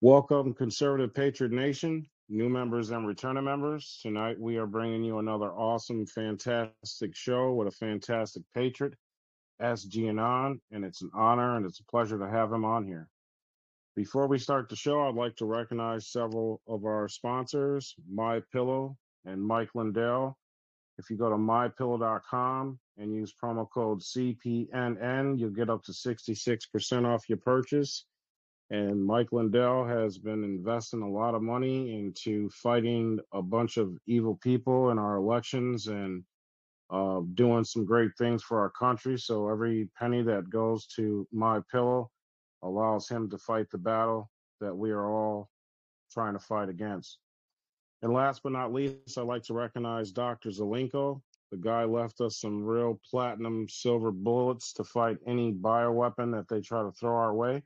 Welcome, Conservative Patriot Nation, new members and returning members. Tonight, we are bringing you another awesome, fantastic show with a fantastic patriot, SG Anon, and it's an honor and it's a pleasure to have him on here. Before we start the show, I'd like to recognize several of our sponsors, My Pillow and Mike Lindell. If you go to mypillow.com and use promo code CPNN, you'll get up to 66% off your purchase. And Mike Lindell has been investing a lot of money into fighting a bunch of evil people in our elections and uh, doing some great things for our country. So every penny that goes to My Pillow allows him to fight the battle that we are all trying to fight against. And last but not least, I'd like to recognize Dr. Zelenko. The guy left us some real platinum silver bullets to fight any bioweapon that they try to throw our way.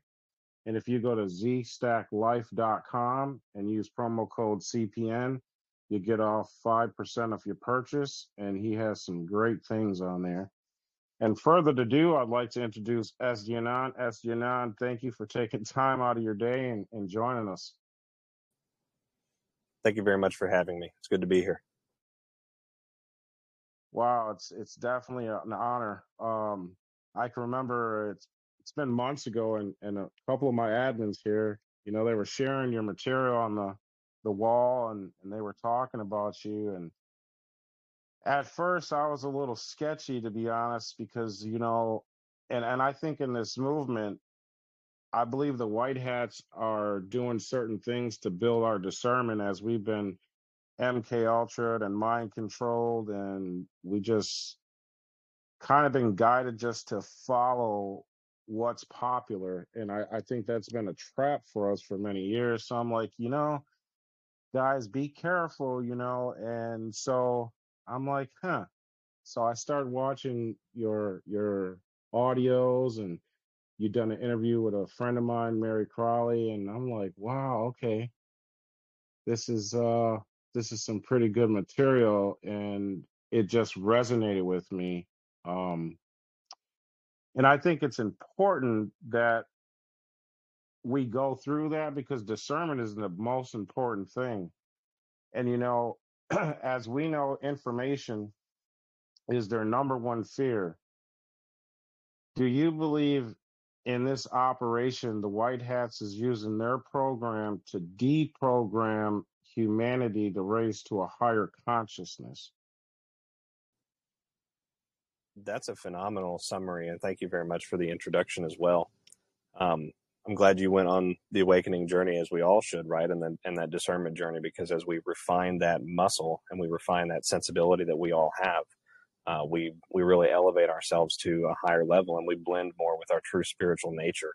And if you go to zstacklife.com and use promo code CPN, you get off 5% of your purchase. And he has some great things on there. And further to do, I'd like to introduce Anon. SG Anon, thank you for taking time out of your day and, and joining us. Thank you very much for having me. It's good to be here. Wow, it's it's definitely an honor. Um, I can remember it's it's been months ago, and, and a couple of my admins here, you know, they were sharing your material on the, the wall and, and they were talking about you. And at first, I was a little sketchy, to be honest, because, you know, and, and I think in this movement, I believe the white hats are doing certain things to build our discernment as we've been MK Ultra and mind controlled, and we just kind of been guided just to follow what's popular. And I, I think that's been a trap for us for many years. So I'm like, you know, guys, be careful, you know. And so I'm like, huh. So I started watching your your audios and you done an interview with a friend of mine, Mary Crawley, and I'm like, wow, okay. This is uh this is some pretty good material and it just resonated with me. Um and I think it's important that we go through that because discernment is the most important thing. And, you know, as we know, information is their number one fear. Do you believe in this operation, the White Hats is using their program to deprogram humanity to raise to a higher consciousness? That's a phenomenal summary, and thank you very much for the introduction as well. Um, I'm glad you went on the awakening journey as we all should, right? And then and that discernment journey, because as we refine that muscle and we refine that sensibility that we all have, uh, we we really elevate ourselves to a higher level and we blend more with our true spiritual nature.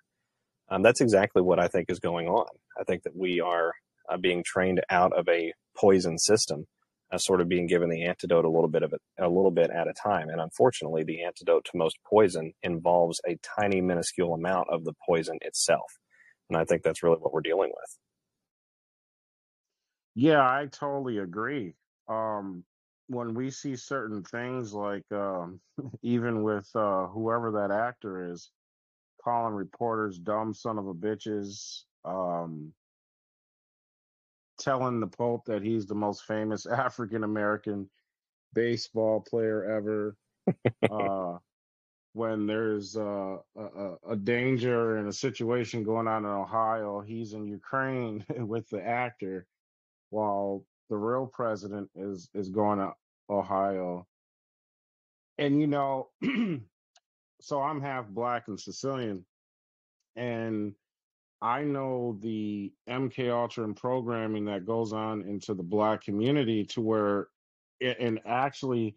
Um, that's exactly what I think is going on. I think that we are uh, being trained out of a poison system uh, sort of being given the antidote a little bit of it, a little bit at a time. And unfortunately, the antidote to most poison involves a tiny, minuscule amount of the poison itself. And I think that's really what we're dealing with. Yeah, I totally agree. Um, when we see certain things like um, even with uh, whoever that actor is calling reporters dumb son of a bitches um, telling the Pope that he's the most famous African American baseball player ever. uh, when there's uh, a, a, danger and a situation going on in Ohio, he's in Ukraine with the actor, while the real president is is going to Ohio. And you know, so I'm half black and Sicilian, and I know the MK Ultra and programming that goes on into the black community to where, and actually,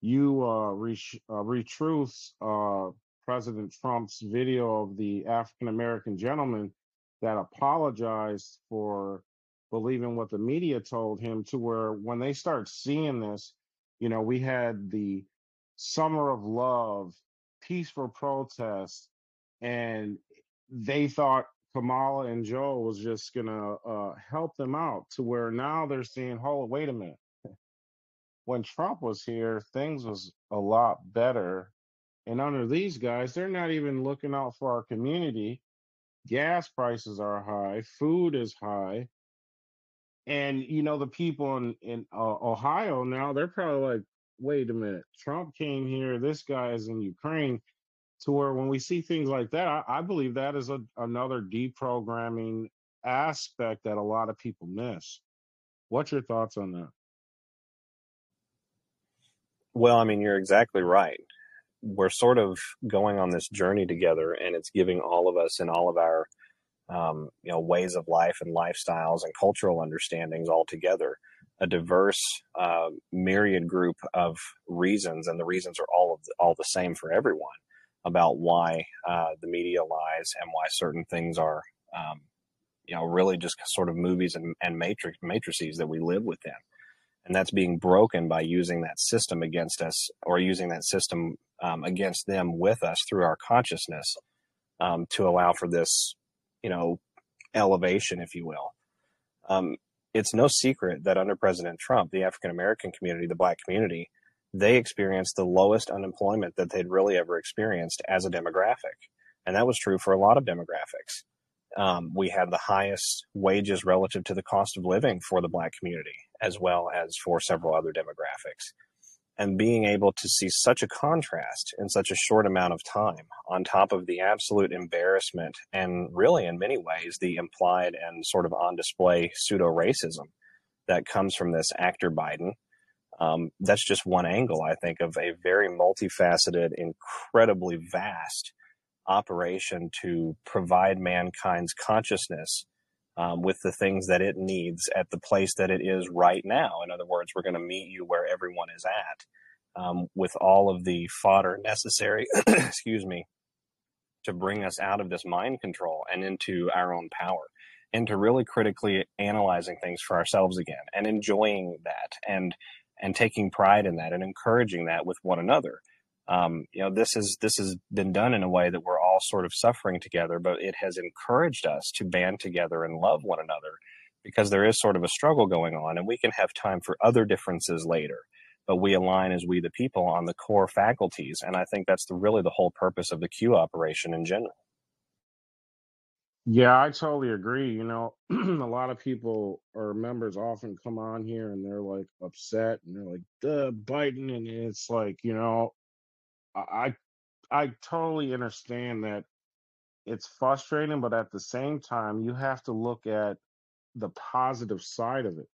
you uh, re- uh retruths uh, President Trump's video of the African American gentleman that apologized for believing what the media told him. To where when they start seeing this, you know, we had the Summer of Love, peaceful protest, and they thought Kamala and Joe was just gonna uh, help them out to where now they're seeing, hold, wait a minute. When Trump was here, things was a lot better, And under these guys, they're not even looking out for our community. Gas prices are high, food is high. And, you know, the people in, in uh, Ohio now, they're probably like, wait a minute, Trump came here, this guy is in Ukraine. To where when we see things like that, I, I believe that is a, another deprogramming aspect that a lot of people miss. What's your thoughts on that? Well, I mean, you're exactly right. We're sort of going on this journey together, and it's giving all of us and all of our, um, you know, ways of life and lifestyles and cultural understandings all together a diverse uh, myriad group of reasons, and the reasons are all of the, all the same for everyone about why uh, the media lies and why certain things are, um, you know, really just sort of movies and, and matrix matrices that we live within. And that's being broken by using that system against us or using that system um, against them with us through our consciousness um, to allow for this you know elevation if you will. Um, it's no secret that under president trump the african american community the black community they experienced the lowest unemployment that they'd really ever experienced as a demographic. And that was true for a lot of demographics. Um, we had the highest wages relative to the cost of living for the black community, as well as for several other demographics. And being able to see such a contrast in such a short amount of time, on top of the absolute embarrassment and really, in many ways, the implied and sort of on display pseudo racism that comes from this actor Biden, um, that's just one angle, I think, of a very multifaceted, incredibly vast operation to provide mankind's consciousness um, with the things that it needs at the place that it is right now. In other words, we're going to meet you where everyone is at um, with all of the fodder necessary, excuse me, to bring us out of this mind control and into our own power and to really critically analyzing things for ourselves again and enjoying that and and taking pride in that and encouraging that with one another um, you know this is this has been done in a way that we're all sort of suffering together but it has encouraged us to band together and love one another because there is sort of a struggle going on and we can have time for other differences later but we align as we the people on the core faculties and i think that's the, really the whole purpose of the q operation in general Yeah, I totally agree. You know, a lot of people or members often come on here and they're like upset and they're like, "Duh, Biden," and it's like, you know, I I totally understand that it's frustrating, but at the same time, you have to look at the positive side of it.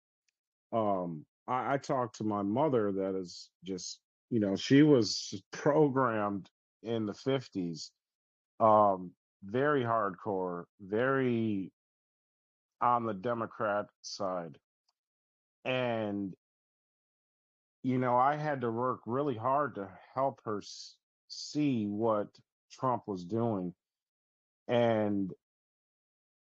Um, I, I talked to my mother that is just, you know, she was programmed in the 50s, um, very hardcore, very on the Democrat side. And, you know, I had to work really hard to help her see what Trump was doing. And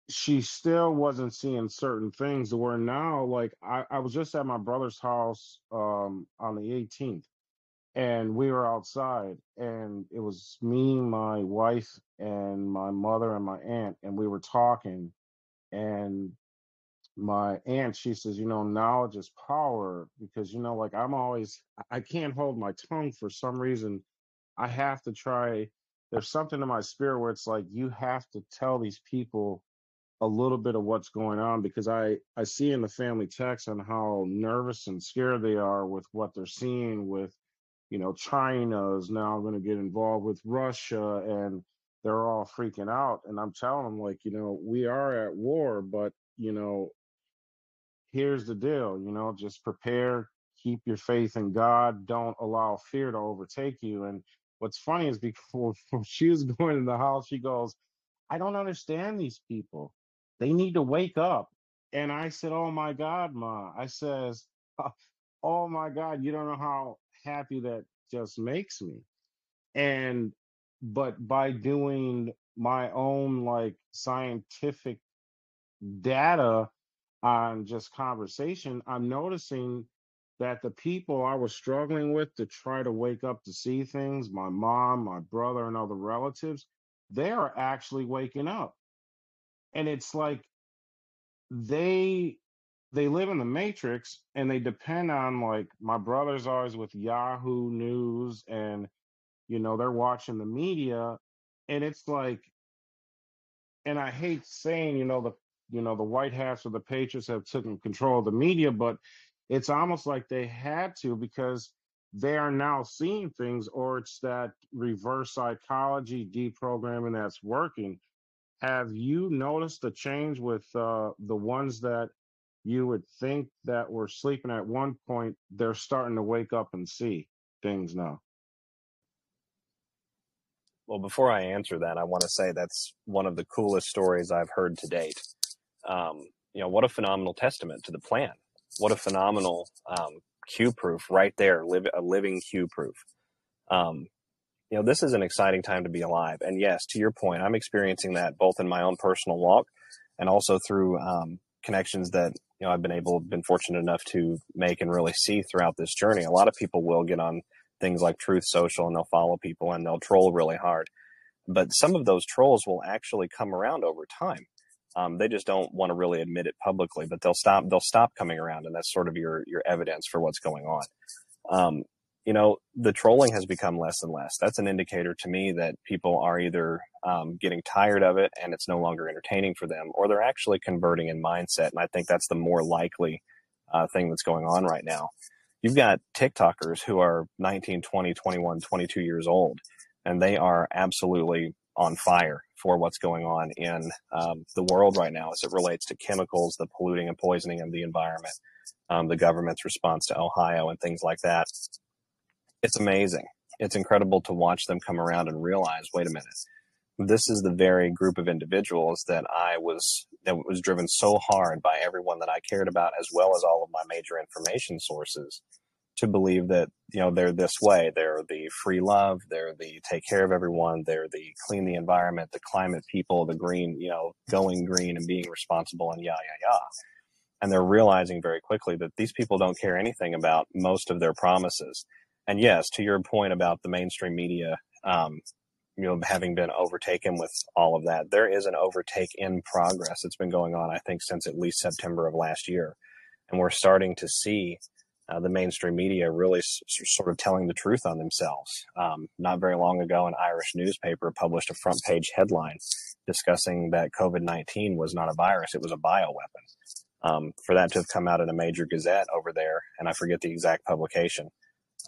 she still wasn't seeing certain things where now like I, I was just at my brother's house um on the 18th and we were outside and it was me my wife and my mother and my aunt and we were talking and my aunt she says you know knowledge is power because you know like i'm always i I can't hold my tongue for some reason i have to try there's something in my spirit where it's like you have to tell these people a little bit of what's going on because I I see in the family text on how nervous and scared they are with what they're seeing with you know China is now going to get involved with Russia and they're all freaking out and I'm telling them like you know we are at war but you know here's the deal you know just prepare keep your faith in God don't allow fear to overtake you and what's funny is before she was going in the house she goes I don't understand these people. They need to wake up. And I said, Oh my God, Ma. I says, Oh, oh my God, you don't know how happy that just makes me. And but by doing my own like scientific data on just conversation, I'm noticing that the people I was struggling with to try to wake up to see things, my mom, my brother, and other relatives, they are actually waking up. And it's like they they live in the matrix and they depend on like my brother's always with yahoo news and You know, they're watching the media, and it's like, and I hate saying, you know, the you know the White Hats or the Patriots have taken control of the media, but it's almost like they had to because they are now seeing things, or it's that reverse psychology deprogramming that's working. Have you noticed a change with uh, the ones that you would think that were sleeping at one point? They're starting to wake up and see things now. Well, before I answer that, I want to say that's one of the coolest stories I've heard to date. Um, you know, what a phenomenal testament to the plan. What a phenomenal um, Q proof right there, live, a living Q proof. Um, you know, this is an exciting time to be alive. And yes, to your point, I'm experiencing that both in my own personal walk and also through um, connections that you know I've been able, been fortunate enough to make and really see throughout this journey. A lot of people will get on things like Truth Social and they'll follow people and they'll troll really hard. But some of those trolls will actually come around over time. Um, they just don't want to really admit it publicly, but they'll stop. They'll stop coming around, and that's sort of your your evidence for what's going on. Um, you know, the trolling has become less and less. That's an indicator to me that people are either um, getting tired of it and it's no longer entertaining for them, or they're actually converting in mindset. And I think that's the more likely uh, thing that's going on right now you've got TikTokers who are 19, 20, 21, 22 years old, and they are absolutely on fire for what's going on in um, the world right now as it relates to chemicals, the polluting and poisoning of the environment, um, the government's response to Ohio, and things like that. It's amazing. It's incredible to watch them come around and realize, wait a minute, this is the very group of individuals that I was that was driven so hard by everyone that I cared about, as well as all of my major information sources, to believe that you know they're this way. They're the free love. They're the take care of everyone. They're the clean the environment, the climate people, the green. You know, going green and being responsible and yah yah yah. And they're realizing very quickly that these people don't care anything about most of their promises. And yes, to your point about the mainstream media um, you know, having been overtaken with all of that. There is an overtake in progress. It's been going on, I think, since at least September of last year. And we're starting to see uh, the mainstream media really s- sort of telling the truth on themselves. Um, not very long ago, an Irish newspaper published a front page headline discussing that COVID 19 was not a virus, it was a bioweapon. Um, for that to have come out in a major gazette over there, and I forget the exact publication,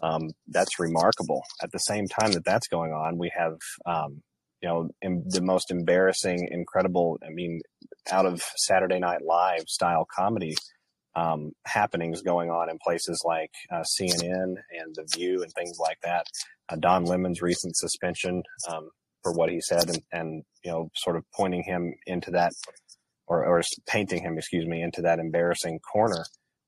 um, that's remarkable. At the same time that that's going on, we have, um, you know, em- the most embarrassing, incredible, I mean, out of Saturday Night Live style comedy um, happenings going on in places like uh, CNN and The View and things like that. Uh, Don Lemon's recent suspension um, for what he said and, and, you know, sort of pointing him into that or, or painting him, excuse me, into that embarrassing corner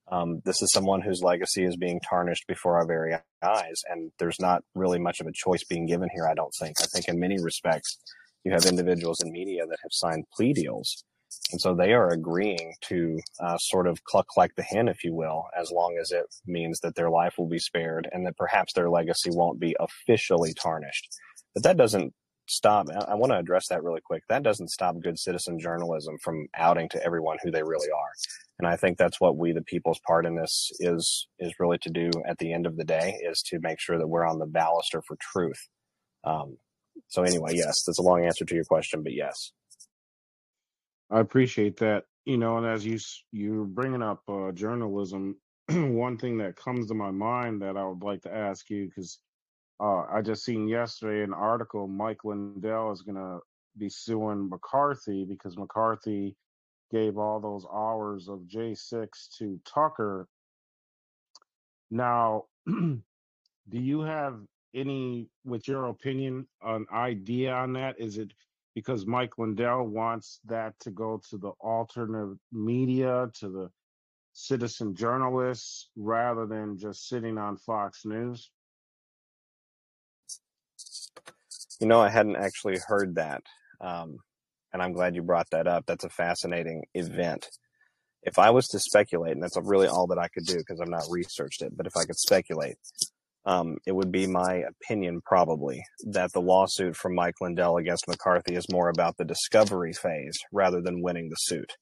um, this is someone whose legacy is being tarnished before our very eyes, and there's not really much of a choice being given here. I don't think. I think in many respects, you have individuals in media that have signed plea deals, and so they are agreeing to uh, sort of cluck like the hen, if you will, as long as it means that their life will be spared and that perhaps their legacy won't be officially tarnished. But that doesn't stop. I want to address that really quick. That doesn't stop good citizen journalism from outing to everyone who they really are. And I think that's what we, the people's part in this is, is really to do at the end of the day is to make sure that we're on the baluster for truth. Um, so anyway, yes, that's a long answer to your question, but yes. I appreciate that. You know, and as you you're bringing up uh, journalism, one thing that comes to my mind that I would like to ask you because uh, I just seen yesterday an article Mike Lindell is going to be suing McCarthy because McCarthy gave all those hours of J6 to Tucker. Now, do you have any, with your opinion, an idea on that? Is it because Mike Lindell wants that to go to the alternative media, to the citizen journalists, rather than just sitting on Fox News? You know, I hadn't actually heard that. Um, and I'm glad you brought that up. That's a fascinating event. If I was to speculate, and that's really all that I could do because I've not researched it, but if I could speculate, um, it would be my opinion probably that the lawsuit from Mike Lindell against McCarthy is more about the discovery phase rather than winning the suit,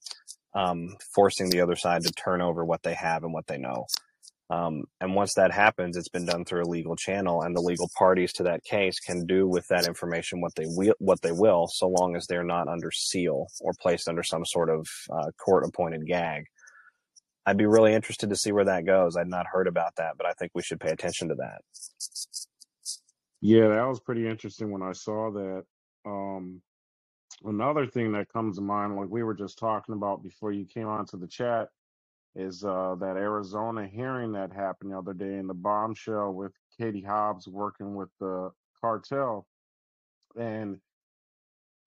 um, forcing the other side to turn over what they have and what they know. Um, and once that happens, it's been done through a legal channel, and the legal parties to that case can do with that information what they will, what they will, so long as they're not under seal or placed under some sort of uh, court-appointed gag. I'd be really interested to see where that goes. I'd not heard about that, but I think we should pay attention to that. Yeah, that was pretty interesting when I saw that. Um, another thing that comes to mind, like we were just talking about before you came onto the chat, is uh, that Arizona hearing that happened the other day in the bombshell with Katie Hobbs working with the cartel. And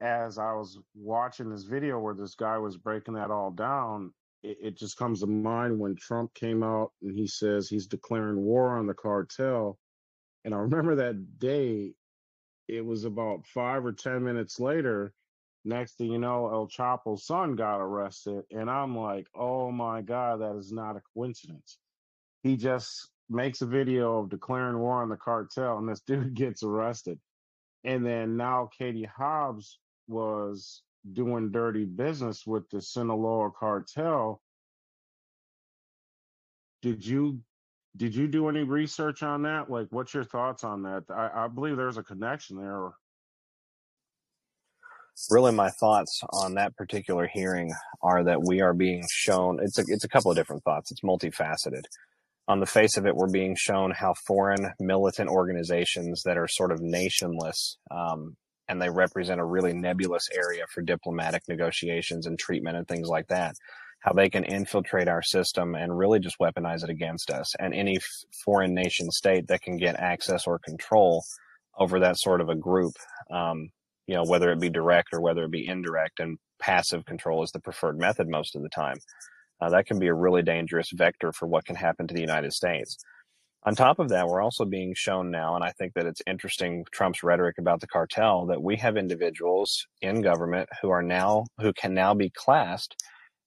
as I was watching this video where this guy was breaking that all down, it, it just comes to mind when Trump came out and he says he's declaring war on the cartel. And I remember that day, it was about five or 10 minutes later Next thing you know, El Chapo's son got arrested. And I'm like, oh my God, that is not a coincidence. He just makes a video of declaring war on the cartel, and this dude gets arrested. And then now Katie Hobbs was doing dirty business with the Sinaloa cartel. Did you did you do any research on that? Like, what's your thoughts on that? I, I believe there's a connection there really my thoughts on that particular hearing are that we are being shown it's a, it's a couple of different thoughts it's multifaceted on the face of it we're being shown how foreign militant organizations that are sort of nationless um, and they represent a really nebulous area for diplomatic negotiations and treatment and things like that how they can infiltrate our system and really just weaponize it against us and any foreign nation state that can get access or control over that sort of a group um, you know, whether it be direct or whether it be indirect, and passive control is the preferred method most of the time. Uh, that can be a really dangerous vector for what can happen to the United States. On top of that, we're also being shown now, and I think that it's interesting Trump's rhetoric about the cartel that we have individuals in government who are now who can now be classed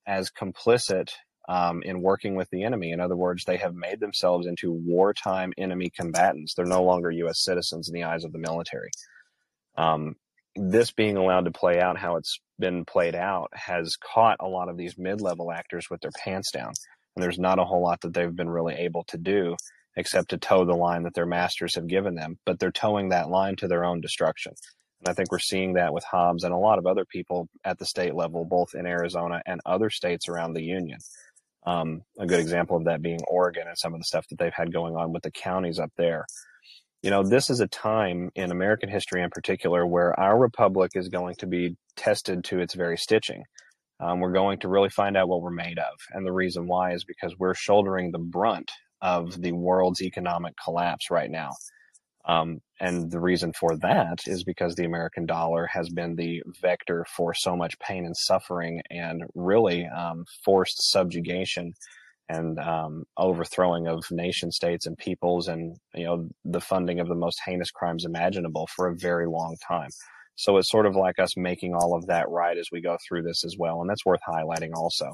as complicit um, in working with the enemy. In other words, they have made themselves into wartime enemy combatants. They're no longer U.S. citizens in the eyes of the military. Um, this being allowed to play out how it's been played out has caught a lot of these mid-level actors with their pants down and there's not a whole lot that they've been really able to do except to toe the line that their masters have given them but they're toeing that line to their own destruction and i think we're seeing that with hobbs and a lot of other people at the state level both in arizona and other states around the union um, a good example of that being oregon and some of the stuff that they've had going on with the counties up there you know, this is a time in American history in particular where our republic is going to be tested to its very stitching. Um, we're going to really find out what we're made of. And the reason why is because we're shouldering the brunt of the world's economic collapse right now. Um, and the reason for that is because the American dollar has been the vector for so much pain and suffering and really um, forced subjugation and um, overthrowing of nation states and peoples and you know the funding of the most heinous crimes imaginable for a very long time so it's sort of like us making all of that right as we go through this as well and that's worth highlighting also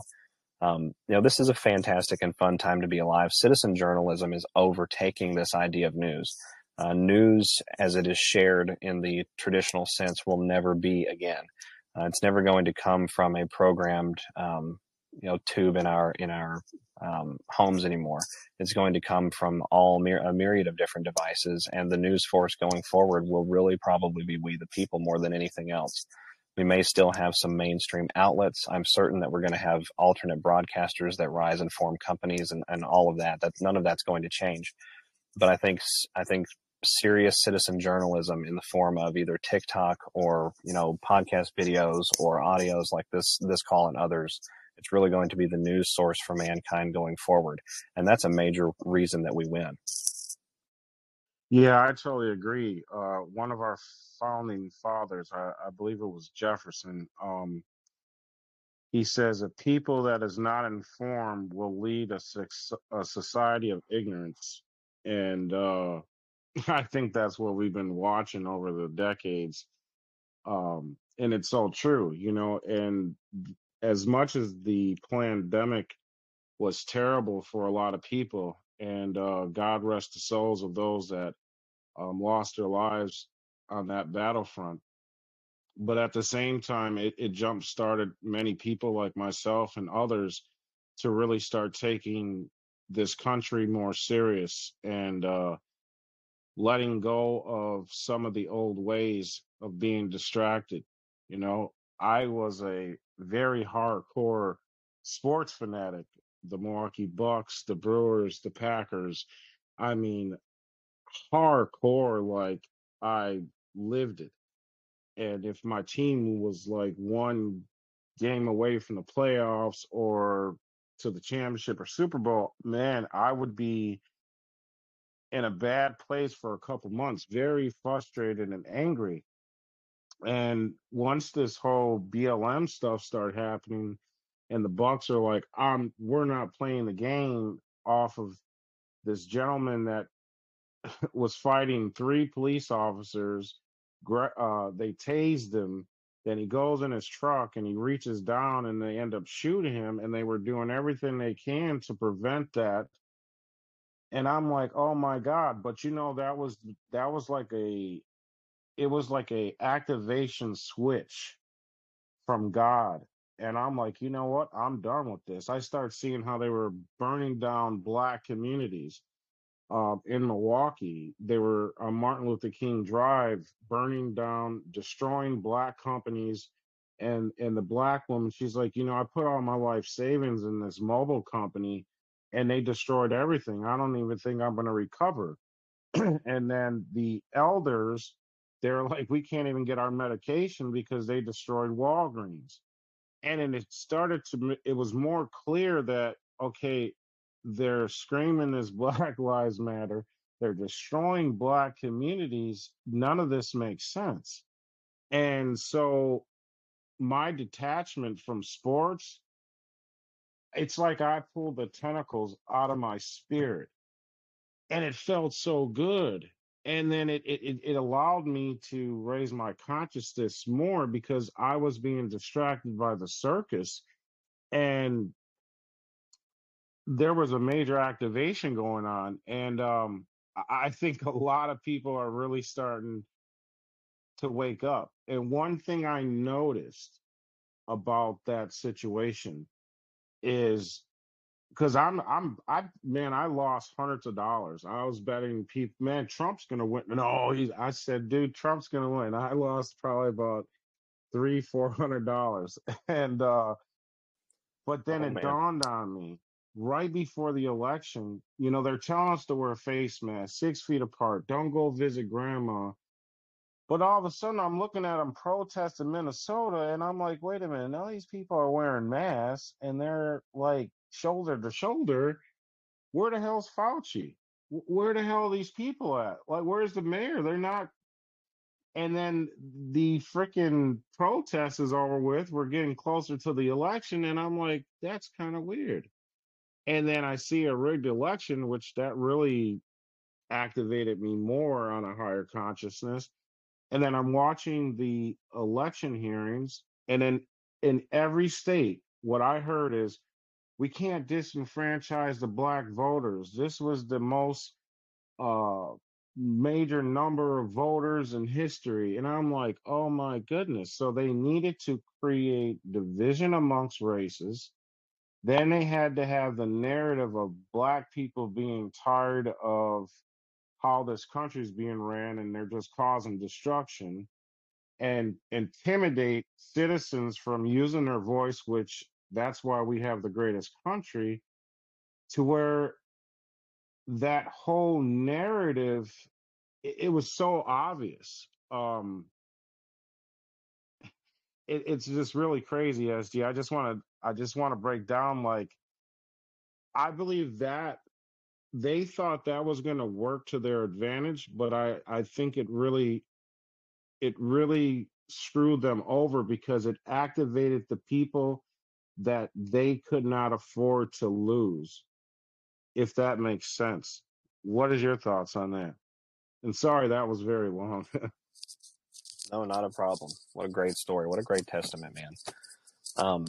um, you know this is a fantastic and fun time to be alive citizen journalism is overtaking this idea of news uh, news as it is shared in the traditional sense will never be again uh, it's never going to come from a programmed um, you know tube in our in our um, homes anymore. It's going to come from all myr- a myriad of different devices, and the news force going forward will really probably be we the people more than anything else. We may still have some mainstream outlets. I'm certain that we're going to have alternate broadcasters that rise and form companies and, and all of that. That none of that's going to change. But I think I think serious citizen journalism in the form of either TikTok or you know podcast videos or audios like this this call and others it's really going to be the news source for mankind going forward. And that's a major reason that we win. Yeah, I totally agree. Uh, one of our founding fathers, I, I believe it was Jefferson, um, he says a people that is not informed will lead a, a society of ignorance. And uh, I think that's what we've been watching over the decades. Um, and it's so true, you know, and as much as the pandemic was terrible for a lot of people, and uh, God rest the souls of those that um, lost their lives on that battlefront. But at the same time, it, it jump started many people like myself and others to really start taking this country more serious and uh, letting go of some of the old ways of being distracted. You know, I was a very hardcore sports fanatic. The Milwaukee Bucks, the Brewers, the Packers. I mean, hardcore. Like I lived it. And if my team was like one game away from the playoffs or to the championship or Super Bowl, man, I would be in a bad place for a couple months, very frustrated and angry. And once this whole BLM stuff started happening, and the Bucks are like, "Um, we're not playing the game off of this gentleman that was fighting three police officers. Uh, they tased him. Then he goes in his truck and he reaches down and they end up shooting him. And they were doing everything they can to prevent that and I'm like, oh my god! But you know, that was that was like a, it was like a activation switch from God, and I'm like, you know what? I'm done with this. I start seeing how they were burning down black communities. Uh, in Milwaukee, they were on Martin Luther King Drive, burning down, destroying black companies, and and the black woman, she's like, you know, I put all my life savings in this mobile company and they destroyed everything. I don't even think I'm going to recover. and then the elders, they're like, we can't even get our medication because they destroyed Walgreens. And it started to, it was more clear that, okay, they're screaming this Black Lives Matter. They're destroying Black communities. None of this makes sense. And so my detachment from sports it's like I pulled the tentacles out of my spirit and it felt so good. And then it, it, it allowed me to raise my consciousness more because I was being distracted by the circus. And there was a major activation going on. And um, I think a lot of people are really starting to wake up. And one thing I noticed about that situation is because I'm I'm I man I lost hundreds of dollars. I was betting people man Trump's gonna win. No, he's I said dude Trump's gonna win. I lost probably about three four hundred dollars, and uh, but then oh, it man. dawned on me right before the election. You know they're telling us to wear a face masks, six feet apart, don't go visit grandma. But all of a sudden, I'm looking at them protesting Minnesota, and I'm like, wait a minute, now these people are wearing masks and they're like shoulder to shoulder. Where the hell's Fauci? Where the hell are these people at? Like, where's the mayor? They're not. And then the freaking protest is over with. We're getting closer to the election, and I'm like, that's kind of weird. And then I see a rigged election, which that really activated me more on a higher consciousness and then I'm watching the election hearings, and then in every state, what I heard is we can't disenfranchise the black voters. This was the most uh, major number of voters in history. And I'm like, oh my goodness. So they needed to create division amongst races. Then they had to have the narrative of black people being tired of how this country is being ran and they're just causing destruction and intimidate citizens from using their voice, which that's why we have the greatest country, to where that whole narrative it, it was so obvious. Um, it, it's just really crazy, SG. I just want to I just want to break down like I believe that they thought that was going to work to their advantage, but I, I think it really, it really screwed them over because it activated the people that they could not afford to lose, if that makes sense. What is your thoughts on that? And sorry, that was very long. no, not a problem. What a great story. What a great testament, man. Um,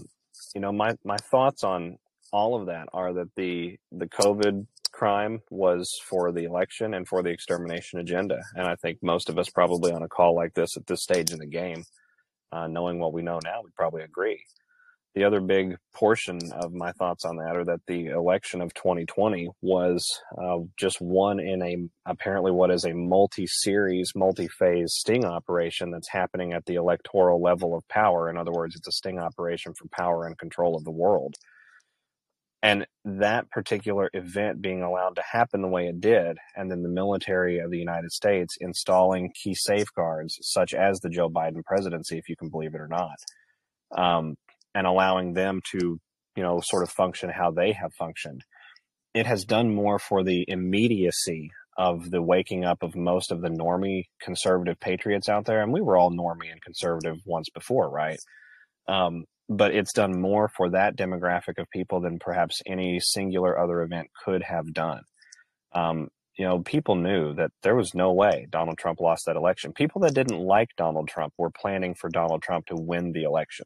you know, my, my thoughts on all of that are that the, the COVID crime was for the election and for the extermination agenda. And I think most of us probably on a call like this at this stage in the game, uh, knowing what we know now, would probably agree. The other big portion of my thoughts on that are that the election of 2020 was uh, just one in a apparently what is a multi-series, multi-phase sting operation that's happening at the electoral level of power. In other words, it's a sting operation for power and control of the world. And that particular event being allowed to happen the way it did, and then the military of the United States installing key safeguards, such as the Joe Biden presidency, if you can believe it or not, um, and allowing them to, you know, sort of function how they have functioned. It has done more for the immediacy of the waking up of most of the normie conservative patriots out there. And we were all normie and conservative once before, right? Um, but it's done more for that demographic of people than perhaps any singular other event could have done. Um, you know, people knew that there was no way Donald Trump lost that election. People that didn't like Donald Trump were planning for Donald Trump to win the election.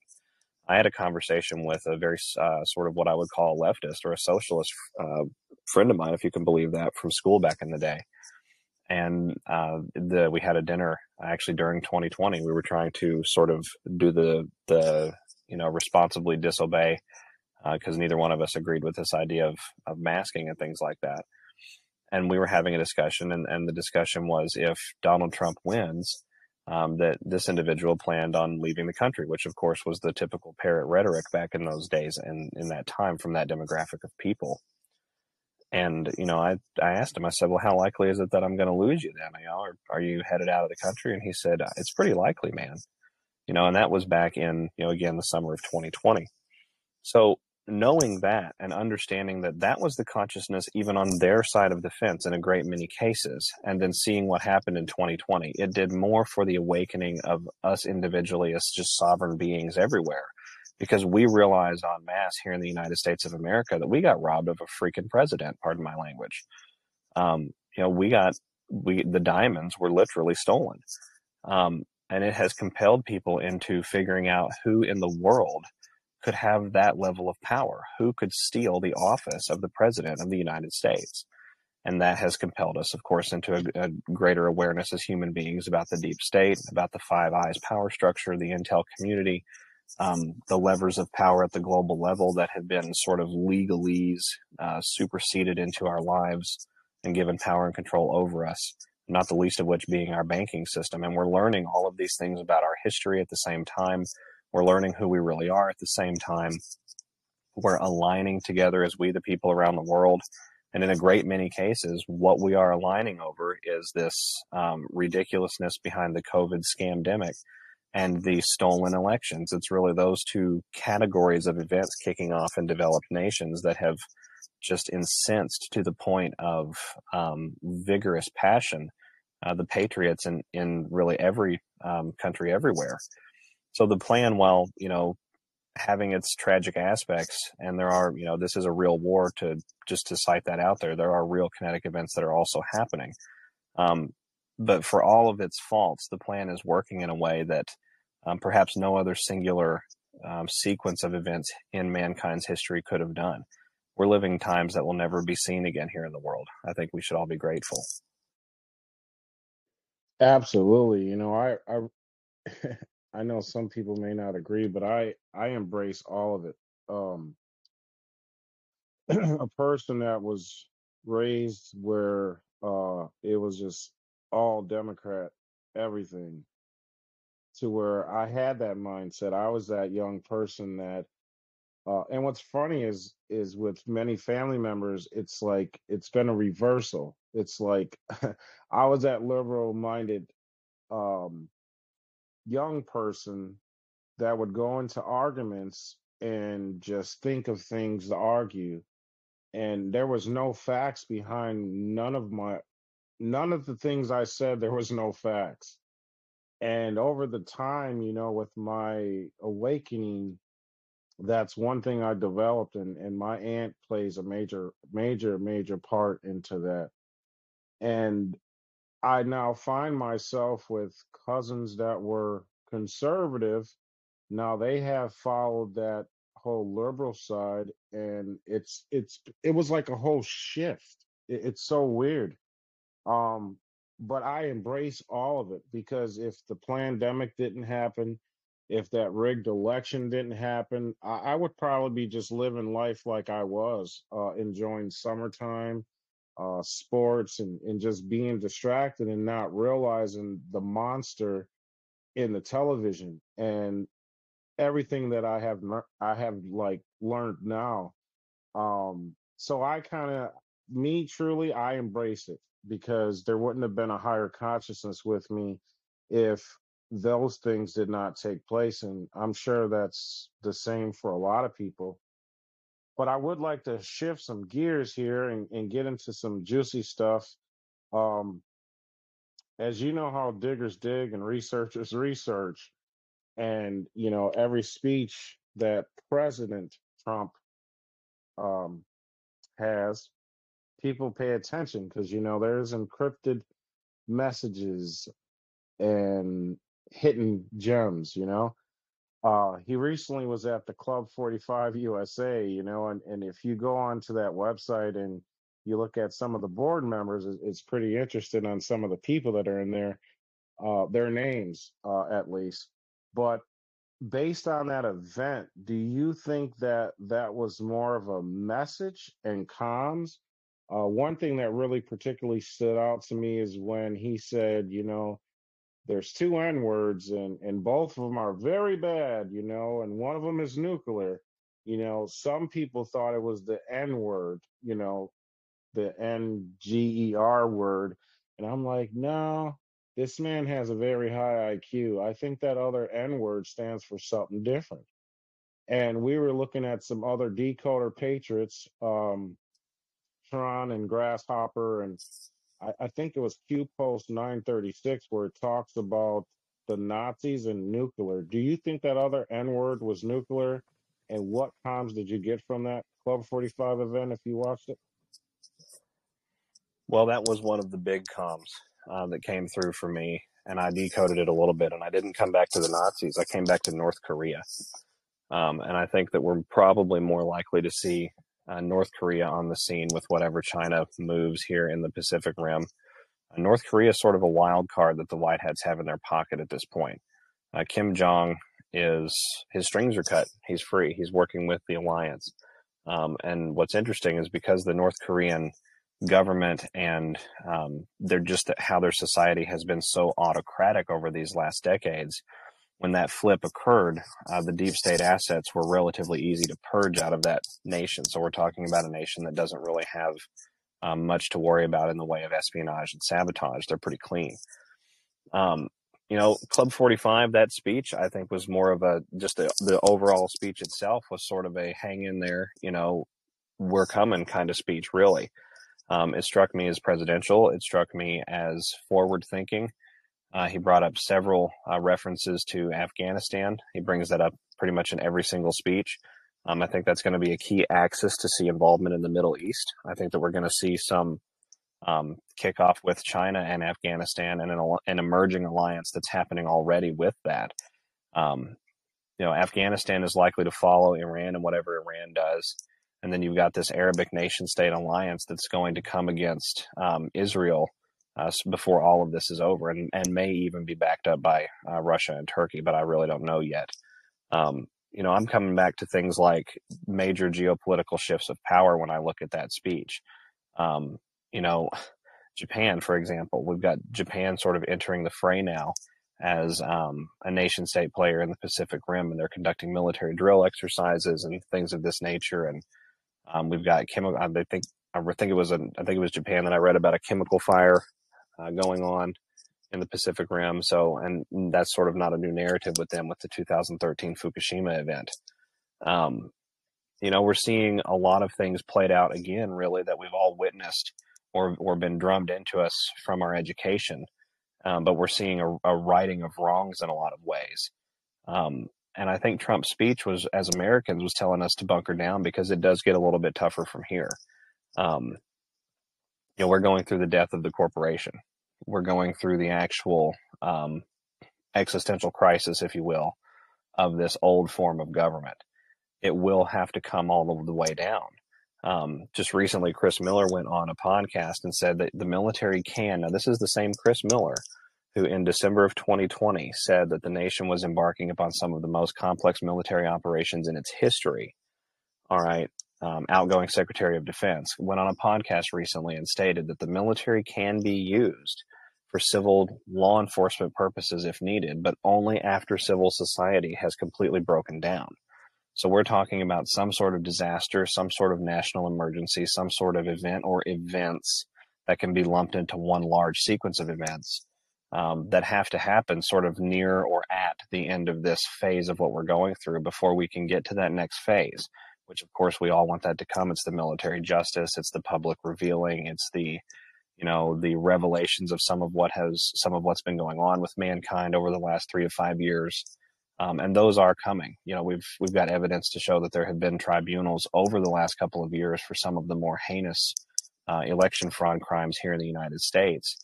I had a conversation with a very uh, sort of what I would call a leftist or a socialist uh, friend of mine, if you can believe that, from school back in the day. And uh, the, we had a dinner actually during 2020. We were trying to sort of do the the you know responsibly disobey because uh, neither one of us agreed with this idea of of masking and things like that. And we were having a discussion, and, and the discussion was if Donald Trump wins, um, that this individual planned on leaving the country, which of course was the typical parrot rhetoric back in those days and in that time from that demographic of people. And you know, I I asked him. I said, "Well, how likely is it that I'm going to lose you then? You know, or are you headed out of the country?" And he said, "It's pretty likely, man." You know, and that was back in you know again the summer of 2020. So knowing that and understanding that that was the consciousness even on their side of the fence in a great many cases and then seeing what happened in 2020 it did more for the awakening of us individually as just sovereign beings everywhere because we realized en masse here in the united states of america that we got robbed of a freaking president pardon my language. Um, you know we got we the diamonds were literally stolen. Um, and it has compelled people into figuring out who in the world could have that level of power? Who could steal the office of the president of the United States? And that has compelled us, of course, into a, a, greater awareness as human beings about the deep state, about the Five Eyes power structure, the intel community, um, the levers of power at the global level that have been sort of legalese uh, superseded into our lives and given power and control over us, not the least of which being our banking system. And we're learning all of these things about our history at the same time we're learning who we really are at the same time. We're aligning together as we, the people around the world. And in a great many cases, what we are aligning over is this um, ridiculousness behind the COVID scamdemic and the stolen elections. It's really those two categories of events kicking off in developed nations that have just incensed to the point of um, vigorous passion uh, the patriots in, in really every um, country everywhere. So the plan, while you know having its tragic aspects, and there are you know this is a real war to just to cite that out there. There are real kinetic events that are also happening. Um, but for all of its faults, the plan is working in a way that um, perhaps no other singular um, sequence of events in mankind's history could have done. We're living times that will never be seen again here in the world. I think we should all be grateful. Absolutely. You know, I I I know some people may not agree, but I I embrace all of it. Um, a person that was raised where uh it was just all Democrat everything to where I had that mindset. I was that young person that uh and what's funny is is with many family members it's like it's been a reversal. It's like I was that liberal minded um young person that would go into arguments and just think of things to argue. And there was no facts behind none of my none of the things i said there was no facts. And over the time you know with my awakening that's one thing i developed and and my aunt plays a major major major part into that. And I now find myself with cousins that were conservative. Now they have followed that whole liberal side, and it's it's it was like a whole shift. It, it's so weird. Um, but I embrace all of it because if the pandemic didn't happen, if that rigged election didn't happen, I, I would probably be just living life like I was, uh, enjoying summertime, uh, sports, and, and just being distracted and not realizing the monster in the television and everything that I have I have like learned now. Um, so I kind of me truly I embrace it because there wouldn't have been a higher consciousness with me if those things did not take place. And I'm sure that's the same for a lot of people. But I would like to shift some gears here and, and get into some juicy stuff. Um, as you know how diggers dig and researchers research, and you know every speech that President Trump um, has, people pay attention because you know there's encrypted messages and hidden gems, you know. Uh, he recently was at the Club 45 USA, you know, and, and if you go onto that website and you look at some of the board members, it's pretty interesting on some of the people that are in there, uh, their names, uh, at least. But based on that event, do you think that that was more of a message and comms? Uh, one thing that really particularly stood out to me is when he said, you know, there's two N words and and both of them are very bad, you know, and one of them is nuclear. You know, some people thought it was the N word, you know, the N G E R word, and I'm like, no, this man has a very high IQ. I think that other N word stands for something different. And we were looking at some other decoder patriots, um, Tron and Grasshopper and I, I think it was Q Post 936 where it talks about the Nazis and nuclear. Do you think that other N word was nuclear? And what comms did you get from that Club 45 event if you watched it? Well, that was one of the big comms uh, that came through for me, and I decoded it a little bit. And I didn't come back to the Nazis; I came back to North Korea. Um, and I think that we're probably more likely to see uh, North Korea on the scene with whatever China moves here in the Pacific Rim. Uh, North Korea is sort of a wild card that the White Hats have in their pocket at this point. Uh, Kim Jong is his strings are cut. He's free. He's working with the alliance. Um, and what's interesting is because the North Korean government and um, they're just how their society has been so autocratic over these last decades. When that flip occurred, uh, the deep state assets were relatively easy to purge out of that nation. So we're talking about a nation that doesn't really have um, much to worry about in the way of espionage and sabotage. They're pretty clean. Um, you know, Club 45, that speech, I think was more of a, just a, the overall speech itself was sort of a hang in there, you know, we're coming kind of speech, really. Um, it struck me as presidential. It struck me as forward thinking. Uh, he brought up several uh, references to Afghanistan. He brings that up pretty much in every single speech. Um, I think that's going to be a key axis to see involvement in the Middle East. I think that we're going to see some um, kickoff with China and Afghanistan and an, an, emerging alliance that's happening already with that. Um, you know, Afghanistan is likely to follow Iran and whatever Iran does. And then you've got this Arabic nation state alliance that's going to come against um, Israel uh, before all of this is over and, and may even be backed up by uh, Russia and Turkey, but I really don't know yet. Um, you know, I'm coming back to things like major geopolitical shifts of power when I look at that speech. Um, you know, Japan, for example, we've got Japan sort of entering the fray now as um, a nation state player in the Pacific Rim, and they're conducting military drill exercises and things of this nature. And um, we've got chemical. I think I think it was a, I think it was Japan that I read about a chemical fire uh, going on in the Pacific Rim. So, and that's sort of not a new narrative with them with the 2013 Fukushima event. Um, you know, we're seeing a lot of things played out again, really, that we've all witnessed or or been drummed into us from our education. Um, but we're seeing a, a, righting of wrongs in a lot of ways. Um, and I think Trump's speech was, as Americans, was telling us to bunker down because it does get a little bit tougher from here. Um, you know, we're going through the death of the corporation. We're going through the actual um, existential crisis, if you will, of this old form of government. It will have to come all the way down. Um, just recently, Chris Miller went on a podcast and said that the military can. Now, this is the same Chris Miller who in December of 2020 said that the nation was embarking upon some of the most complex military operations in its history. All right. Um, outgoing Secretary of Defense went on a podcast recently and stated that the military can be used for civil law enforcement purposes if needed, but only after civil society has completely broken down. So we're talking about some sort of disaster, some sort of national emergency, some sort of event or events that can be lumped into one large sequence of events um, that have to happen sort of near or at the end of this phase of what we're going through before we can get to that next phase, which of course we all want that to come. It's the military justice, it's the public revealing, it's the you know the revelations of some of what has some of what's been going on with mankind over the last three to five years um, and those are coming. You know, we've we've got evidence to show that there have been tribunals over the last couple of years for some of the more heinous uh, election fraud crimes here in the United States,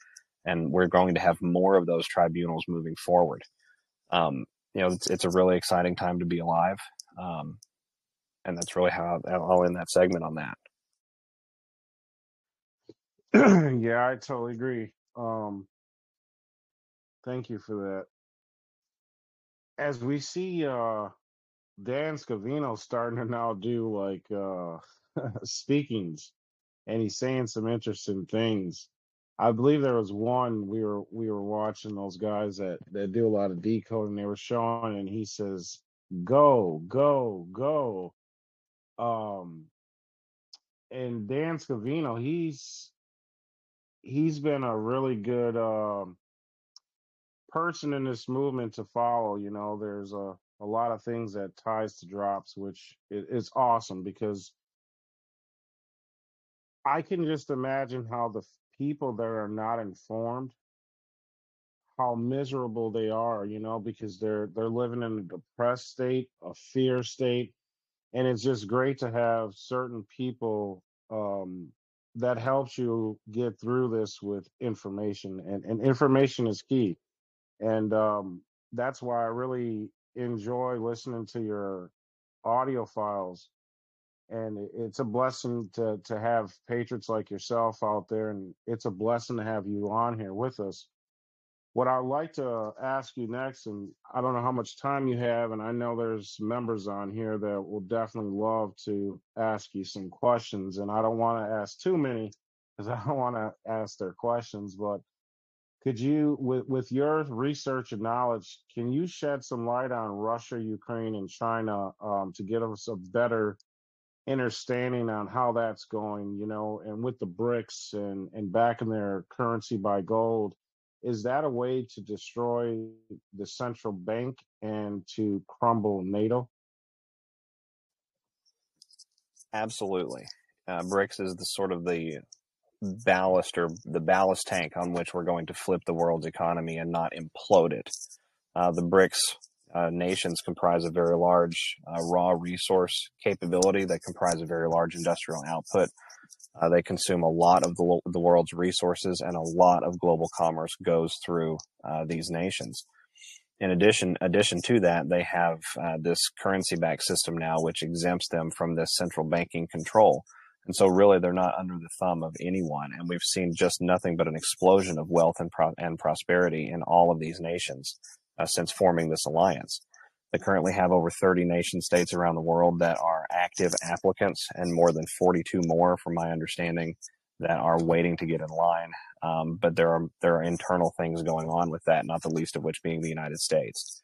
and we're going to have more of those tribunals moving forward. Um, you know, it's, it's, a really exciting time to be alive, um, and that's really how I'll end that segment on that. yeah, I totally agree. Um, thank you for that as we see uh Dan Scavino starting to now do like uh speakings and he's saying some interesting things. I believe there was one we were we were watching those guys that that do a lot of decoding they were showing and he says go go go um and Dan Scavino he's he's been a really good um person in this movement to follow. You know, there's a, a lot of things that ties to drops, which is awesome because I can just imagine how the people that are not informed, how miserable they are, you know, because they're they're living in a depressed state, a fear state, and it's just great to have certain people um, that helps you get through this with information, and and information is key and um, that's why I really enjoy listening to your audio files. And it's a blessing to to have patriots like yourself out there, and it's a blessing to have you on here with us. What I'd like to ask you next, and I don't know how much time you have, and I know there's members on here that will definitely love to ask you some questions, and I don't want to ask too many because I don't want to ask their questions, but could you, with, with your research and knowledge, can you shed some light on Russia, Ukraine, and China um, to get us a better understanding on how that's going, you know, and with the BRICS and, and backing their currency by gold, is that a way to destroy the central bank and to crumble NATO? Absolutely. Uh, BRICS is the sort of the ballast or the ballast tank on which we're going to flip the world's economy and not implode it. Uh, the BRICS uh, nations comprise a very large uh, raw resource capability that comprise a very large industrial output. Uh, they consume a lot of the, the world's resources and a lot of global commerce goes through uh, these nations. In addition, addition to that, they have uh, this currency-backed system now, which exempts them from this central banking control. And so really they're not under the thumb of anyone. And we've seen just nothing but an explosion of wealth and, pro- and prosperity in all of these nations uh, since forming this alliance. They currently have over 30 nation states around the world that are active applicants and more than 42 more, from my understanding, that are waiting to get in line. Um, but there are, there are internal things going on with that, not the least of which being the United States.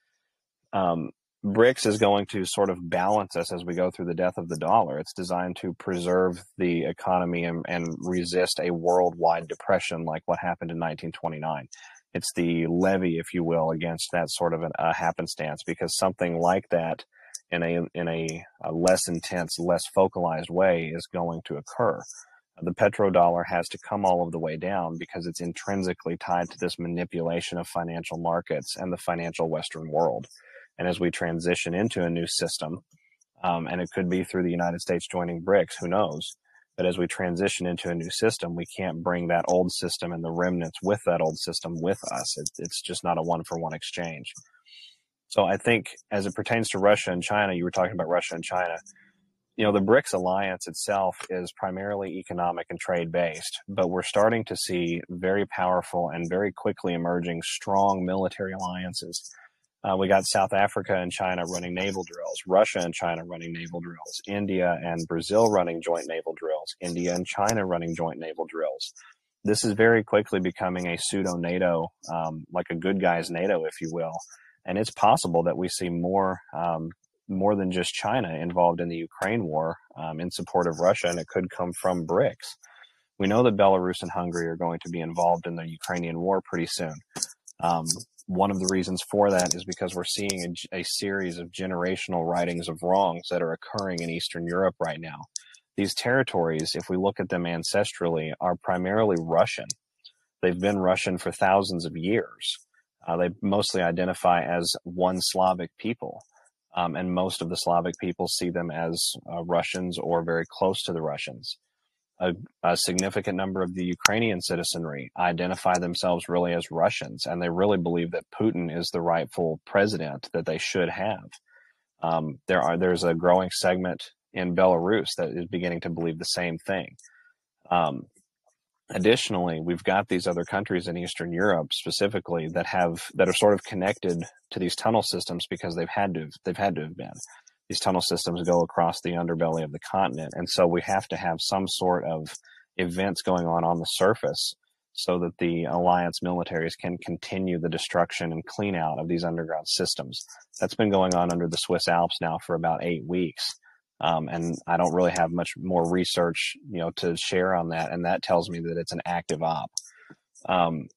Um, BRICS is going to sort of balance us as we go through the death of the dollar. It's designed to preserve the economy and, and resist a worldwide depression like what happened in 1929. It's the levy, if you will, against that sort of a happenstance because something like that in a in a, a less intense, less focalized way is going to occur. The petrodollar has to come all of the way down because it's intrinsically tied to this manipulation of financial markets and the financial Western world and as we transition into a new system, um, and it could be through the United States joining BRICS, who knows? But as we transition into a new system, we can't bring that old system and the remnants with that old system with us. It, it's just not a one for one exchange. So I think as it pertains to Russia and China, you were talking about Russia and China. you know, the BRICS alliance itself is primarily economic and trade based, but we're starting to see very powerful and very quickly emerging strong military alliances. Uh, we got South Africa and China running naval drills, Russia and China running naval drills, India and Brazil running joint naval drills, India and China running joint naval drills. This is very quickly becoming a pseudo NATO, um, like a good guys NATO, if you will. And it's possible that we see more um, more than just China involved in the Ukraine war um, in support of Russia, and it could come from BRICS. We know that Belarus and Hungary are going to be involved in the Ukrainian war pretty soon. Um, one of the reasons for that is because we're seeing a, a, series of generational writings of wrongs that are occurring in Eastern Europe right now. These territories, if we look at them ancestrally, are primarily Russian. They've been Russian for thousands of years. Uh, they mostly identify as one Slavic people. Um, and most of the Slavic people see them as uh, Russians or very close to the Russians. A, a, significant number of the Ukrainian citizenry identify themselves really as Russians, and they really believe that Putin is the rightful president that they should have. Um, there are there's a growing segment in Belarus that is beginning to believe the same thing. Um, Additionally, we've got these other countries in Eastern Europe specifically that have that are sort of connected to these tunnel systems because they've had to they've had to have been. These tunnel systems go across the underbelly of the continent, and so we have to have some sort of events going on on the surface so that the alliance militaries can continue the destruction and clean out of these underground systems. That's been going on under the Swiss Alps now for about eight weeks. Um, and I don't really have much more research, you know, to share on that. And that tells me that it's an active op. Um,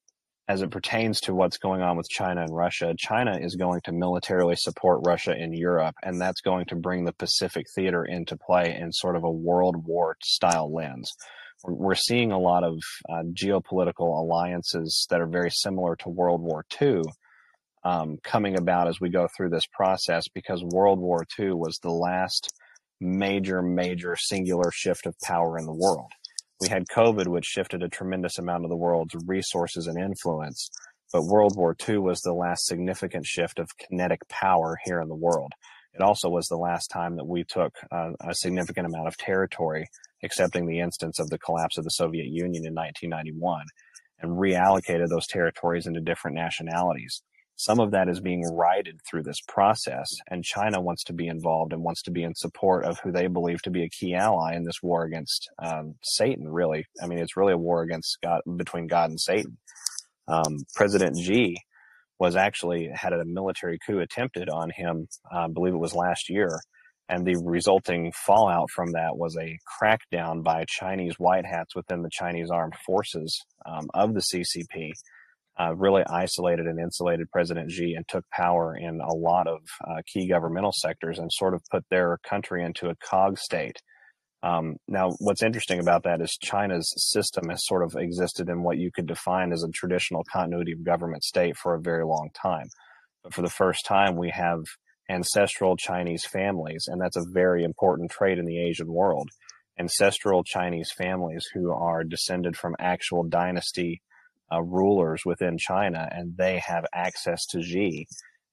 as it pertains to what's going on with China and Russia, China is going to militarily support Russia in Europe, and that's going to bring the Pacific theater into play in sort of a World War style lens. We're seeing a lot of uh, geopolitical alliances that are very similar to World War II um, coming about as we go through this process because World War II was the last major, major singular shift of power in the world. We had COVID, which shifted a tremendous amount of the world's resources and influence. But World War II was the last significant shift of kinetic power here in the world. It also was the last time that we took uh, a significant amount of territory, accepting the instance of the collapse of the Soviet Union in 1991, and reallocated those territories into different nationalities. Some of that is being righted through this process, and China wants to be involved and wants to be in support of who they believe to be a key ally in this war against um, Satan. Really, I mean, it's really a war against God between God and Satan. Um, President Xi was actually had a military coup attempted on him. Uh, I believe it was last year, and the resulting fallout from that was a crackdown by Chinese white hats within the Chinese armed forces um, of the CCP uh, really isolated and insulated President Xi and took power in a lot of uh, key governmental sectors and sort of put their country into a cog state. Um, now, what's interesting about that is China's system has sort of existed in what you could define as a traditional continuity of government state for a very long time. But for the first time, we have ancestral Chinese families, and that's a very important trait in the Asian world. Ancestral Chinese families who are descended from actual dynasty uh, rulers within China, and they have access to Xi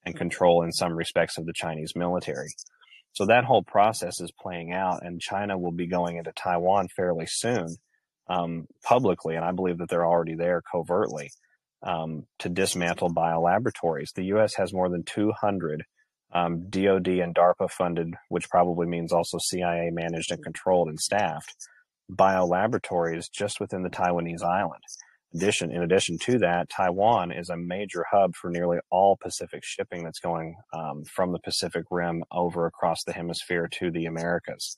and control in some respects of the Chinese military. So that whole process is playing out, and China will be going into Taiwan fairly soon, um, publicly, and I believe that they're already there covertly um, to dismantle biolaboratories. The U.S. has more than 200 um, DoD and DARPA funded, which probably means also CIA managed and controlled and staffed biolaboratories just within the Taiwanese island addition, in addition to that, Taiwan is a major hub for nearly all Pacific shipping that's going um, from the Pacific Rim over across the hemisphere to the Americas.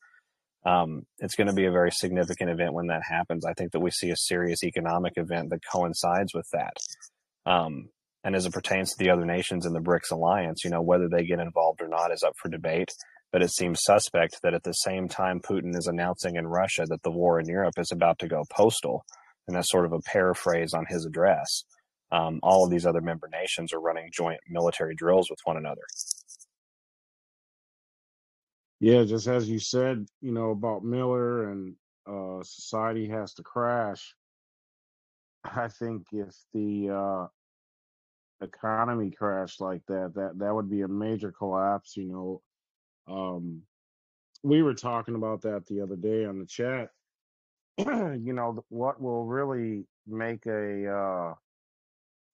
Um, it's going to be a very significant event when that happens. I think that we see a serious economic event that coincides with that. Um, and as it pertains to the other nations in the BRICS alliance, you know, whether they get involved or not is up for debate. But it seems suspect that at the same time Putin is announcing in Russia that the war in Europe is about to go postal, and that's sort of a paraphrase on his address. Um, all of these other member nations are running joint military drills with one another. Yeah, just as you said, you know, about Miller and uh, society has to crash. I think if the uh, economy crashed like that, that that would be a major collapse. You know, um, we were talking about that the other day on the chat. you know, what will really make a uh,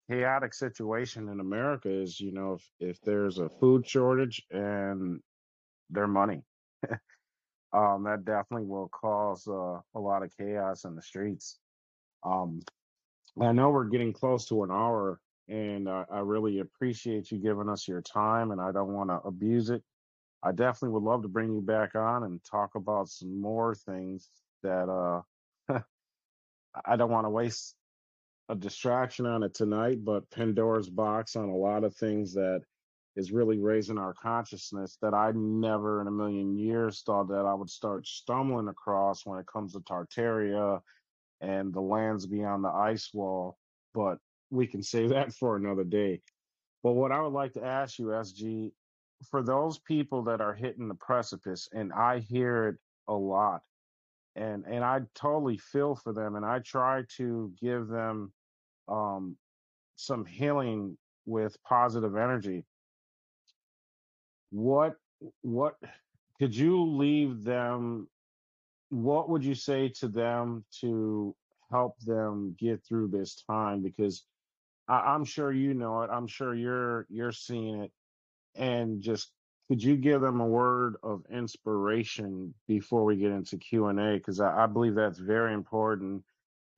chaotic situation in America is, you know, if, if there's a food shortage and their money, um, that definitely will cause uh, a lot of chaos in the streets. Um, I know we're getting close to an hour, and uh, I really appreciate you giving us your time, and I don't want to abuse it. I definitely would love to bring you back on and talk about some more things that uh, I don't want to waste a distraction on it tonight, but Pandora's box on a lot of things that is really raising our consciousness that I never in a million years thought that I would start stumbling across when it comes to Tartaria and the lands beyond the ice wall. But we can save that for another day. But what I would like to ask you, SG, for those people that are hitting the precipice, and I hear it a lot, and and I totally feel for them, and I try to give them um, some healing with positive energy. What what could you leave them? What would you say to them to help them get through this time? Because I, I'm sure you know it. I'm sure you're you're seeing it, and just could you give them a word of inspiration before we get into Q and A? Because I, I believe that's very important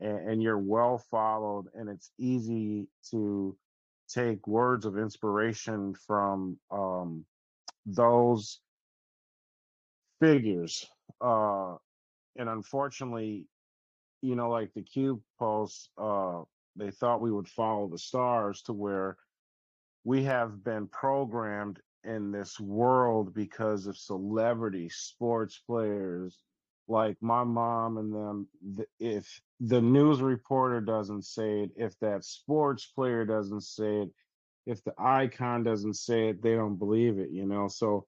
and, and you're well followed and it's easy to take words of inspiration from um, those figures uh, and unfortunately you know like the Q post uh, they thought we would follow the stars to where we have been programmed in this world because of celebrity sports players like my mom and them if the news reporter doesn't say it if that sports player doesn't say it if the icon doesn't say it they don't believe it you know? So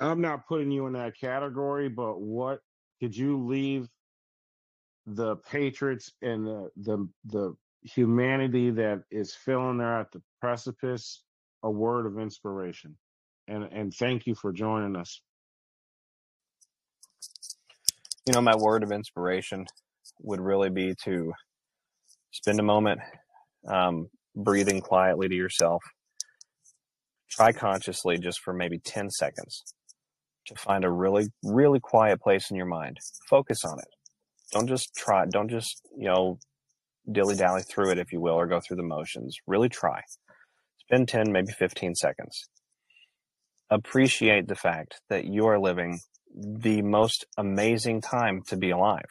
i'm not putting you in that category but what could you leave the patriots and the the, the humanity that is filling there at the precipice a word of inspiration and and thank you for joining us you know, my word of inspiration would really be to spend a moment um, breathing quietly to yourself. Try consciously just for maybe 10 seconds to find a really, really quiet place in your mind. Focus on it. Don't just try, don't just, you know, dilly dally through it, if you will, or go through the motions. Really try. Spend 10, maybe 15 seconds. Appreciate the fact that you are living the most amazing time to be alive.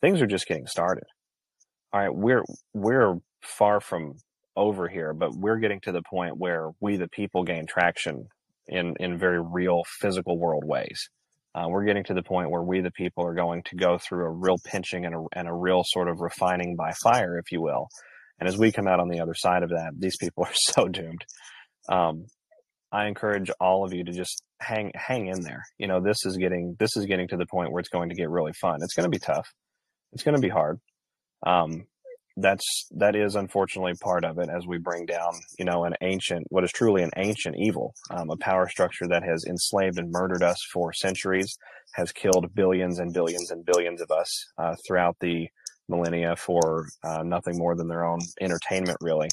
Things are just getting started. All right, we're we're far from over here, but we're getting to the point where we the people gain traction in in very real physical world ways. Uh, we're getting to the point where we the people are going to go through a real pinching and a, and a real sort of refining by fire, if you will. And as we come out on the other side of that, these people are so doomed. Um, I encourage all of you to just hang hang in there. You know, this is getting this is getting to the point where it's going to get really fun. It's going to be tough. It's going to be hard. Um, that's that is unfortunately part of it as we bring down you know an ancient what is truly an ancient evil um, a power structure that has enslaved and murdered us for centuries has killed billions and billions and billions of us uh, throughout the millennia for uh, nothing more than their own entertainment really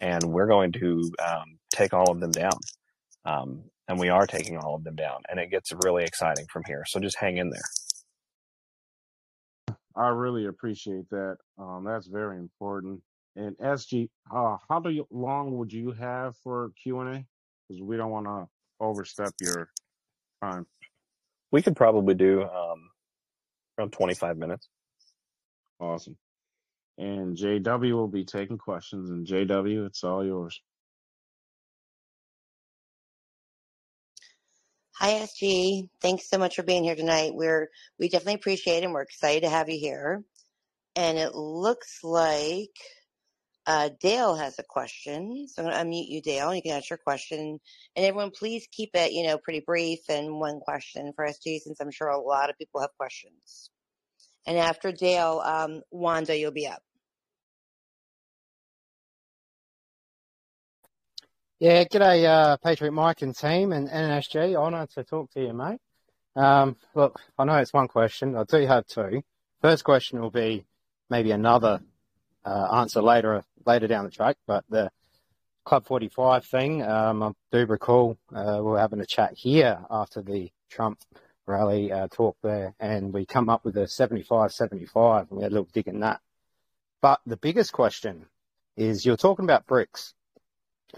and we're going to um, take all of them down um, and we are taking all of them down, and it gets really exciting from here. So just hang in there. I really appreciate that. Um, that's very important. And SG, uh, how do you, long would you have for Q and A? Because we don't want to overstep your time. We could probably do um, around twenty five minutes. Awesome. And JW will be taking questions. And JW, it's all yours. Hi, SG. Thanks so much for being here tonight. We're we definitely appreciate it and we're excited to have you here. And it looks like uh, Dale has a question. So I'm going to unmute you, Dale, and you can ask your question. And everyone, please keep it, you know, pretty brief and one question for SG since I'm sure a lot of people have questions. And after Dale, um, Wanda, you'll be up. Yeah, g'day, uh, Patriot Mike and team and NSG. Honour to talk to you, mate. Um, look, I know it's one question. I do have two. First question will be maybe another uh, answer later later down the track, but the Club 45 thing, um, I do recall uh, we were having a chat here after the Trump rally uh, talk there, and we come up with a 75-75, and we had a little dig in that. But the biggest question is you're talking about BRICS.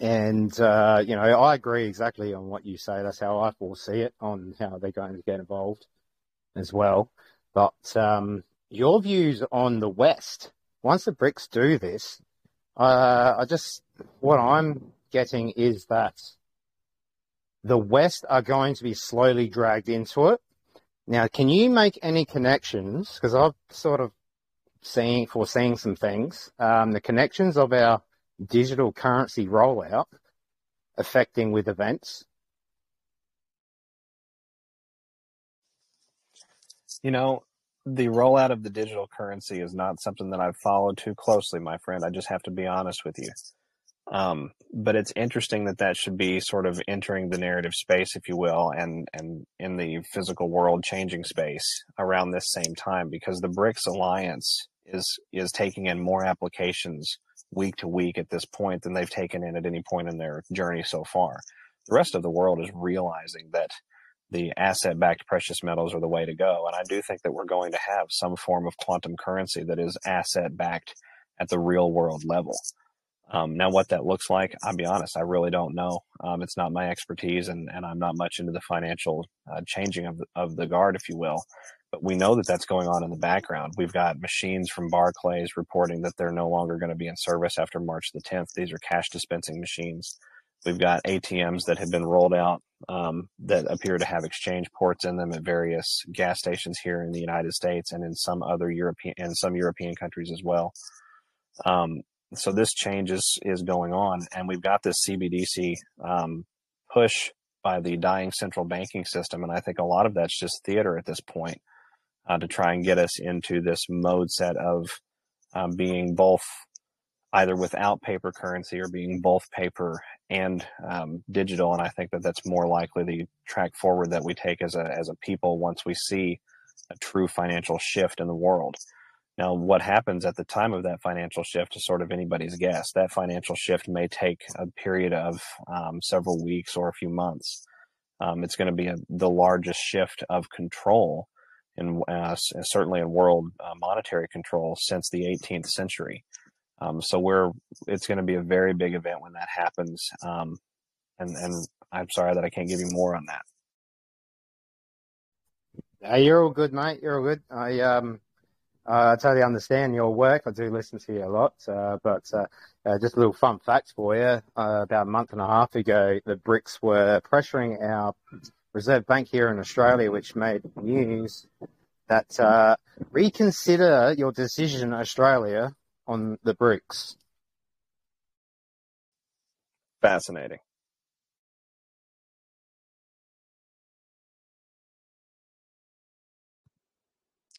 and uh, you know I agree exactly on what you say. That's how I foresee it on how they're going to get involved as well. But um, your views on the West once the BRICS do this, uh, I just what I'm getting is that the West are going to be slowly dragged into it. Now, can you make any connections? Because I've sort of seeing foreseeing some things. Um, the connections of our digital currency rollout affecting with events. You know, the rollout of the digital currency is not something that I've followed too closely, my friend. I just have to be honest with you. Um, but it's interesting that that should be sort of entering the narrative space, if you will, and and in the physical world changing space around this same time, because the BRICS alliance is is taking in more applications week to week at this point than they've taken in at any point in their journey so far. The rest of the world is realizing that the asset backed precious metals are the way to go. And I do think that we're going to have some form of quantum currency that is asset backed at the real world level. Um, now, what that looks like, I'll be honest, I really don't know. Um, it's not my expertise, and, and I'm not much into the financial uh, changing of the, of the guard, if you will. But we know that that's going on in the background. We've got machines from Barclays reporting that they're no longer going to be in service after March the 10th. These are cash dispensing machines. We've got ATMs that have been rolled out um, that appear to have exchange ports in them at various gas stations here in the United States and in some other European and some European countries as well. Um, so this change is is going on, and we've got this CBDC um, push by the dying central banking system, and I think a lot of that's just theater at this point uh, to try and get us into this mode set of um, being both either without paper currency or being both paper and um, digital. And I think that that's more likely the track forward that we take as a as a people once we see a true financial shift in the world. Now, what happens at the time of that financial shift is sort of anybody's guess. That financial shift may take a period of um, several weeks or a few months. Um, it's going to be a, the largest shift of control, and uh, certainly in world uh, monetary control since the 18th century. Um, so we're it's going to be a very big event when that happens. Um, and and I'm sorry that I can't give you more on that. Uh, you're all good, mate. You're all good. I um I totally understand your work. I do listen to you a lot. Uh, but uh, uh, just a little fun fact for you. Uh, about a month and a half ago, the BRICS were pressuring our Reserve Bank here in Australia, which made news that uh, reconsider your decision, Australia, on the BRICS. Fascinating.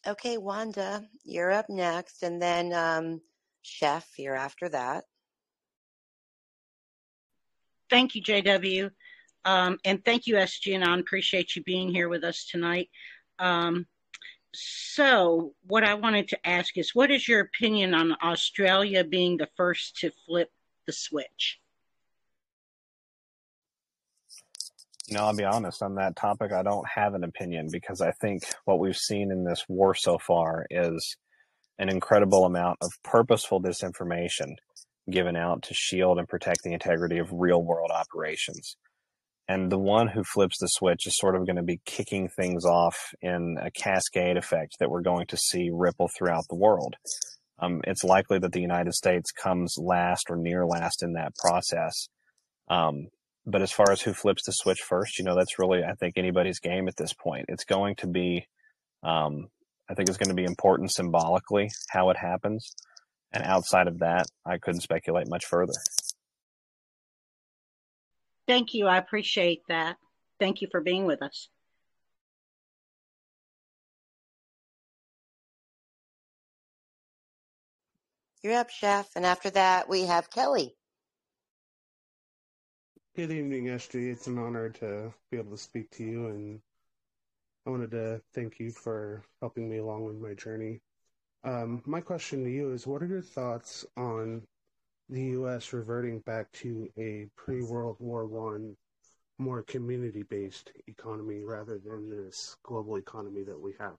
Okay, Wanda, you're up next, and then um, Chef, you're after that. Thank you, JW. Um, and thank you, SG and I appreciate you being here with us tonight. Um, so, what I wanted to ask is what is your opinion on Australia being the first to flip the switch? You know, I'll be honest on that topic. I don't have an opinion because I think what we've seen in this war so far is an incredible amount of purposeful disinformation given out to shield and protect the integrity of real world operations and the one who flips the switch is sort of going to be kicking things off in a cascade effect that we're going to see ripple throughout the world. Um, it's likely that the United States comes last or near last in that process. Um, but as far as who flips the switch first, you know, that's really, I think, anybody's game at this point. It's going to be, um, I think it's going to be important symbolically how it happens. And outside of that, I couldn't speculate much further. Thank you. I appreciate that. Thank you for being with us. You're up, Chef. And after that, we have Kelly. Good evening, SG. It's an honor to be able to speak to you and I wanted to thank you for helping me along with my journey. Um, my question to you is what are your thoughts on the U.S. reverting back to a pre World War One, more community based economy rather than this global economy that we have?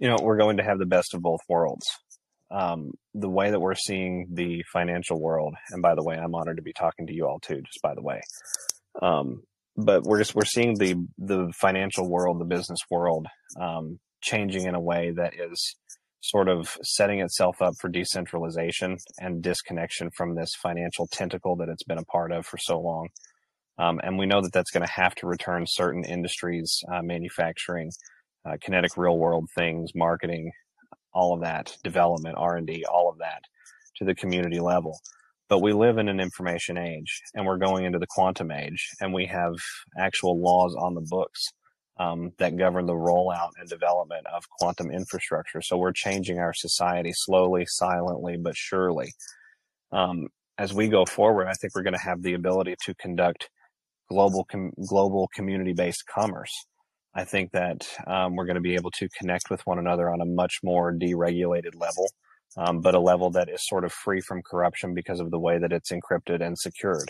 You know, we're going to have the best of both worlds. Um, the way that we're seeing the financial world, and by the way, I'm honored to be talking to you all too, just by the way. Um, but we're just we're seeing the the financial world, the business world, um, changing in a way that is sort of setting itself up for decentralization and disconnection from this financial tentacle that it's been a part of for so long. Um, and we know that that's going to have to return certain industries, uh, manufacturing, uh, kinetic real world things, marketing, all of that, development, R and D, all of that to the community level. But we live in an information age and we're going into the quantum age and we have actual laws on the books um, that govern the rollout and development of quantum infrastructure. So we're changing our society slowly, silently, but surely. Um, as we go forward, I think we're going to have the ability to conduct global com- global community based commerce. I think that um, we're going to be able to connect with one another on a much more deregulated level, um, but a level that is sort of free from corruption because of the way that it's encrypted and secured.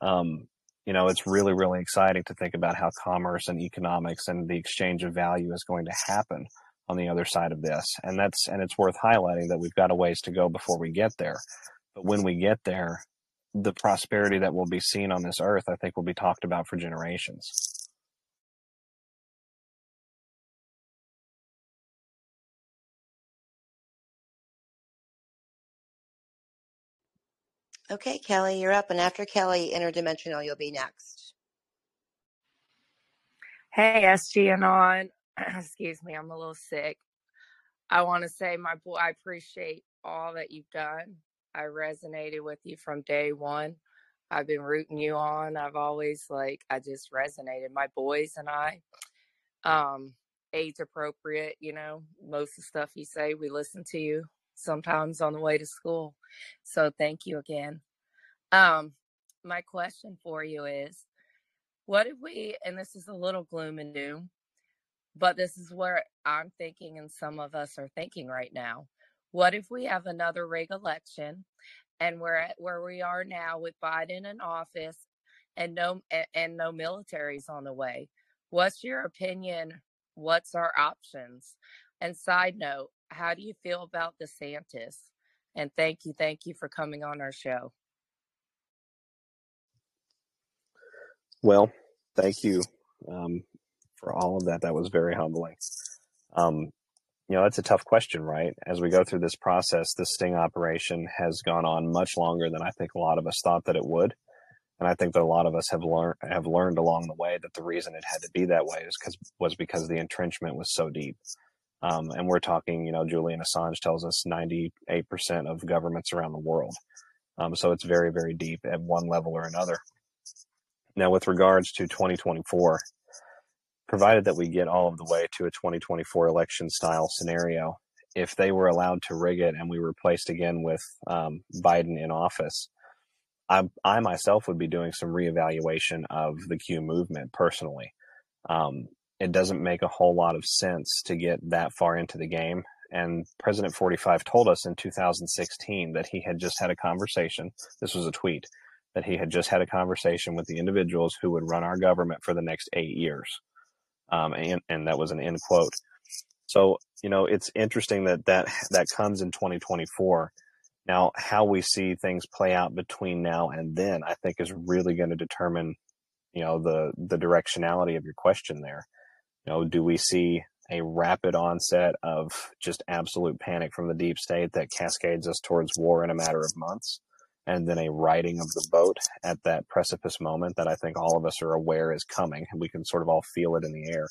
Um, you know, it's really, really exciting to think about how commerce and economics and the exchange of value is going to happen on the other side of this. And that's, and it's worth highlighting that we've got a ways to go before we get there. But when we get there, the prosperity that will be seen on this earth, I think will be talked about for generations. Okay, Kelly, you're up. And after Kelly, Interdimensional, you'll be next. Hey, SG Anon. Excuse me, I'm a little sick. I want to say, my boy, I appreciate all that you've done. I resonated with you from day one. I've been rooting you on. I've always like I just resonated. My boys and I, um, age appropriate, you know, most of the stuff you say, we listen to you sometimes on the way to school. So thank you again. Um, my question for you is what if we and this is a little gloom and doom, but this is where I'm thinking and some of us are thinking right now. What if we have another rig election and we're at where we are now with Biden in office and no and, and no militaries on the way? What's your opinion? What's our options? And side note, how do you feel about DeSantis? And thank you, thank you for coming on our show. Well, thank you um, for all of that. That was very humbling. Um, you know, it's a tough question, right? As we go through this process, the sting operation has gone on much longer than I think a lot of us thought that it would. And I think that a lot of us have learned have learned along the way that the reason it had to be that way is because was because the entrenchment was so deep. Um, and we're talking, you know, Julian Assange tells us 98% of governments around the world. Um, so it's very, very deep at one level or another. Now, with regards to 2024, provided that we get all of the way to a 2024 election style scenario, if they were allowed to rig it and we were placed again with um, Biden in office, I, I, myself would be doing some reevaluation of the Q movement personally. Um, it doesn't make a whole lot of sense to get that far into the game. And President 45 told us in 2016 that he had just had a conversation. This was a tweet that he had just had a conversation with the individuals who would run our government for the next eight years. Um, and, and that was an end quote. So, you know, it's interesting that that, that comes in 2024. Now, how we see things play out between now and then, I think is really going to determine, you know, the, the directionality of your question there. You know, do we see a rapid onset of just absolute panic from the deep state that cascades us towards war in a matter of months? And then a riding of the boat at that precipice moment that I think all of us are aware is coming. We can sort of all feel it in the air.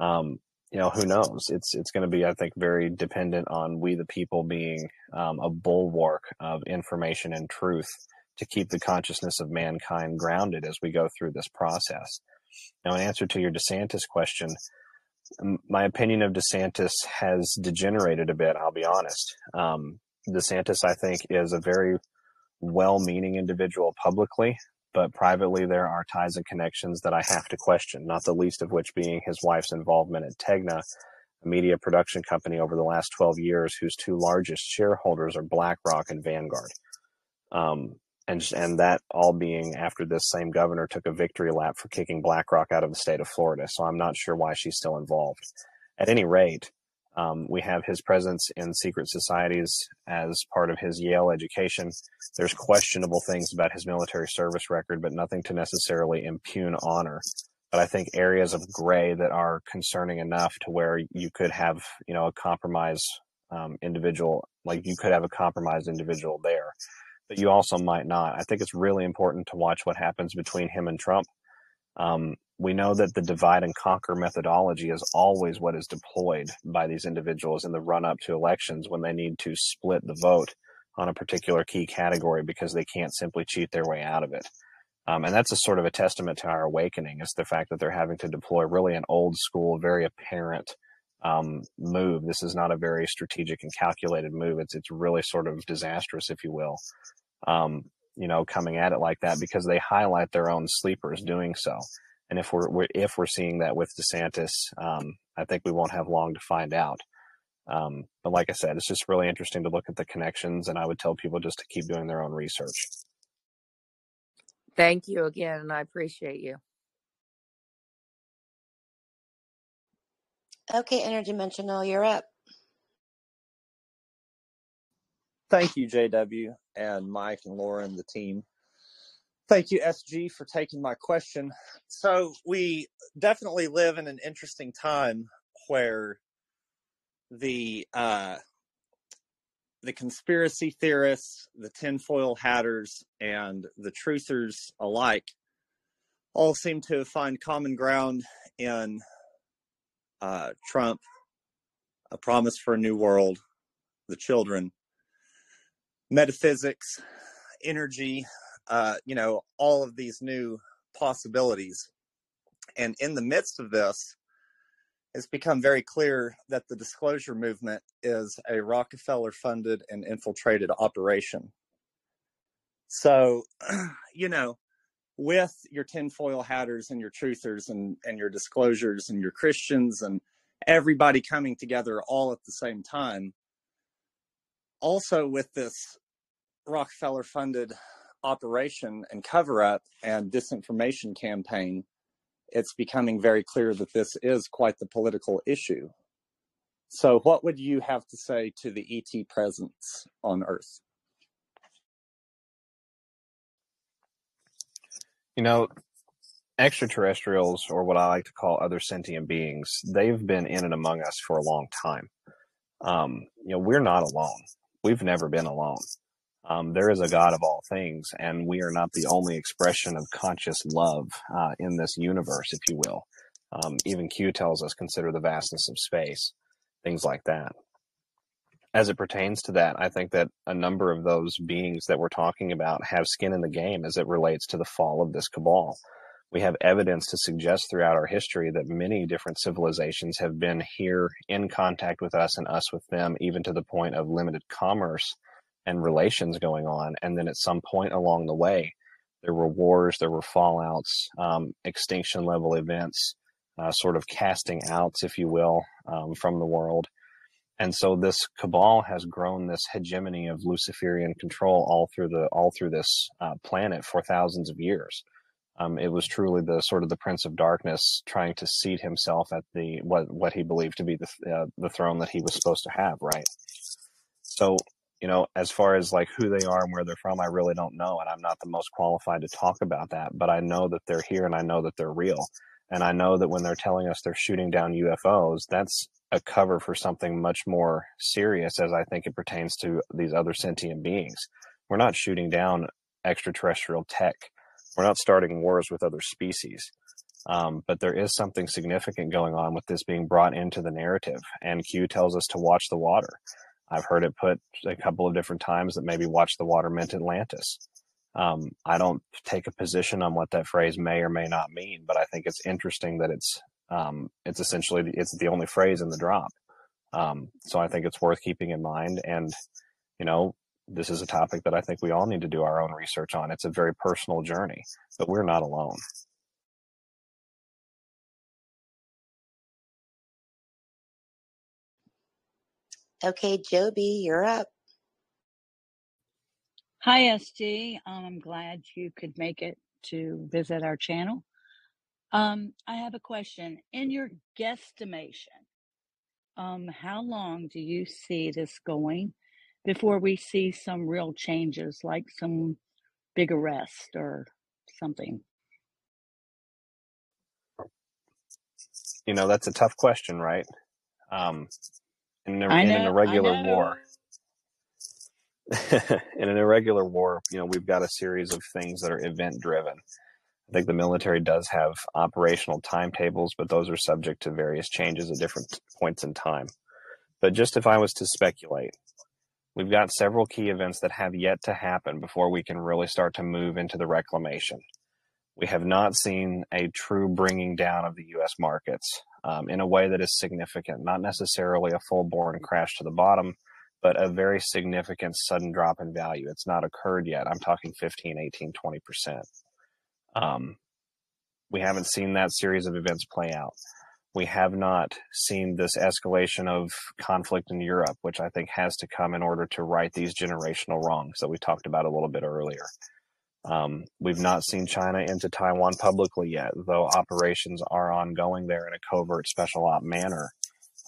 Um, you know, who knows? It's it's going to be, I think, very dependent on we the people being um, a bulwark of information and truth to keep the consciousness of mankind grounded as we go through this process. Now, in answer to your DeSantis question, my opinion of DeSantis has degenerated a bit. I'll be honest. Um, DeSantis, I think, is a very well-meaning individual publicly, but privately there are ties and connections that I have to question, not the least of which being his wife's involvement at Tegna, a media production company over the last 12 years whose two largest shareholders are BlackRock and Vanguard. Um, and, and that all being after this same governor took a victory lap for kicking BlackRock out of the state of Florida. So I'm not sure why she's still involved. At any rate, um, we have his presence in secret societies as part of his Yale education. There's questionable things about his military service record, but nothing to necessarily impugn honor. But I think areas of gray that are concerning enough to where you could have, you know, a compromise um, individual, like you could have a compromised individual there, but you also might not. I think it's really important to watch what happens between him and Trump. Um, we know that the divide and conquer methodology is always what is deployed by these individuals in the run up to elections when they need to split the vote on a particular key category because they can't simply cheat their way out of it. Um, and that's a sort of a testament to our awakening is the fact that they're having to deploy really an old school, very apparent um, move. This is not a very strategic and calculated move. It's it's really sort of disastrous, if you will. Um, you know, coming at it like that because they highlight their own sleepers doing so. And if we're, we're if we're seeing that with DeSantis, um, I think we won't have long to find out. Um, but like I said, it's just really interesting to look at the connections, and I would tell people just to keep doing their own research. Thank you again, and I appreciate you. Okay, Interdimensional, you're up. Thank you, JW and Mike and Laura and the team. Thank you, SG, for taking my question. So, we definitely live in an interesting time where the uh, the conspiracy theorists, the tinfoil hatters, and the truthers alike all seem to find common ground in uh, Trump, a promise for a new world, the children, metaphysics, energy, uh, you know, all of these new possibilities. And in the midst of this, it's become very clear that the disclosure movement is a Rockefeller funded and infiltrated operation. So, you know, with your tinfoil hatters and your truthers and, and your disclosures and your Christians and everybody coming together all at the same time, also with this Rockefeller funded operation and cover up and disinformation campaign, it's becoming very clear that this is quite the political issue. So, what would you have to say to the ET presence on Earth? You know, extraterrestrials, or what I like to call other sentient beings, they've been in and among us for a long time. Um, you know, we're not alone. We've never been alone. Um, there is a God of all things, and we are not the only expression of conscious love uh, in this universe, if you will. Um, even Q tells us consider the vastness of space, things like that. As it pertains to that, I think that a number of those beings that we're talking about have skin in the game as it relates to the fall of this cabal. We have evidence to suggest throughout our history that many different civilizations have been here in contact with us and us with them, even to the point of limited commerce and relations going on. And then at some point along the way, there were wars, there were fallouts, um, extinction level events, uh, sort of casting outs, if you will, um, from the world. And so this cabal has grown this hegemony of Luciferian control all through the all through this uh, planet for thousands of years. Um, it was truly the sort of the Prince of Darkness trying to seat himself at the what what he believed to be the uh, the throne that he was supposed to have, right? So you know, as far as like who they are and where they're from, I really don't know. And I'm not the most qualified to talk about that, but I know that they're here and I know that they're real. And I know that when they're telling us they're shooting down UFOs, that's a cover for something much more serious as I think it pertains to these other sentient beings. We're not shooting down extraterrestrial tech. We're not starting wars with other species. Um, but there is something significant going on with this being brought into the narrative. And Q tells us to watch the water. I've heard it put a couple of different times that maybe watch the water meant Atlantis. Um, I don't take a position on what that phrase may or may not mean, but I think it's interesting that it's um, it's essentially it's the only phrase in the drop. Um, so I think it's worth keeping in mind. And you know, this is a topic that I think we all need to do our own research on. It's a very personal journey, but we're not alone. Okay, Joby, you're up. Hi, SG. Um, I'm glad you could make it to visit our channel. Um, I have a question. In your guesstimation, um, how long do you see this going before we see some real changes, like some big arrest or something? You know, that's a tough question, right? Um, in, a, I in an know, irregular know. war, in an irregular war, you know, we've got a series of things that are event driven. I think the military does have operational timetables, but those are subject to various changes at different points in time. But just if I was to speculate, we've got several key events that have yet to happen before we can really start to move into the reclamation. We have not seen a true bringing down of the U.S. markets um, in a way that is significant, not necessarily a full born crash to the bottom, but a very significant sudden drop in value. It's not occurred yet. I'm talking 15, 18, 20%. Um, we haven't seen that series of events play out. We have not seen this escalation of conflict in Europe, which I think has to come in order to right these generational wrongs that we talked about a little bit earlier. Um, we've not seen China into Taiwan publicly yet, though operations are ongoing there in a covert special op manner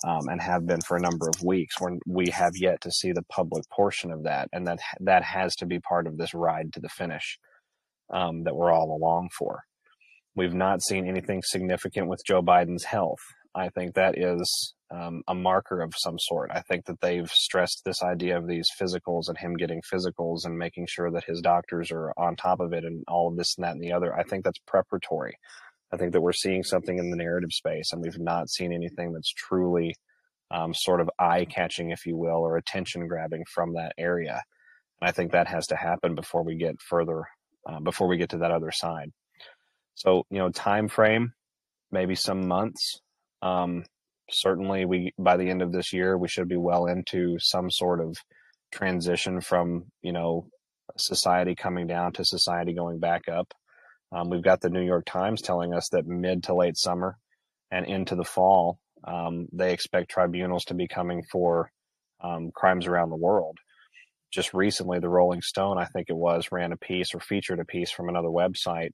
um, and have been for a number of weeks. When we have yet to see the public portion of that, and that that has to be part of this ride to the finish um, that we're all along for. We've not seen anything significant with Joe Biden's health. I think that is um, a marker of some sort. I think that they've stressed this idea of these physicals and him getting physicals and making sure that his doctors are on top of it and all of this and that and the other. I think that's preparatory. I think that we're seeing something in the narrative space and we've not seen anything that's truly um, sort of eye catching, if you will, or attention grabbing from that area. And I think that has to happen before we get further, uh, before we get to that other side. So, you know, time frame, maybe some months. Um, certainly, we by the end of this year, we should be well into some sort of transition from you know society coming down to society going back up. Um, we've got the New York Times telling us that mid to late summer and into the fall, um, they expect tribunals to be coming for um, crimes around the world. Just recently, the Rolling Stone, I think it was, ran a piece or featured a piece from another website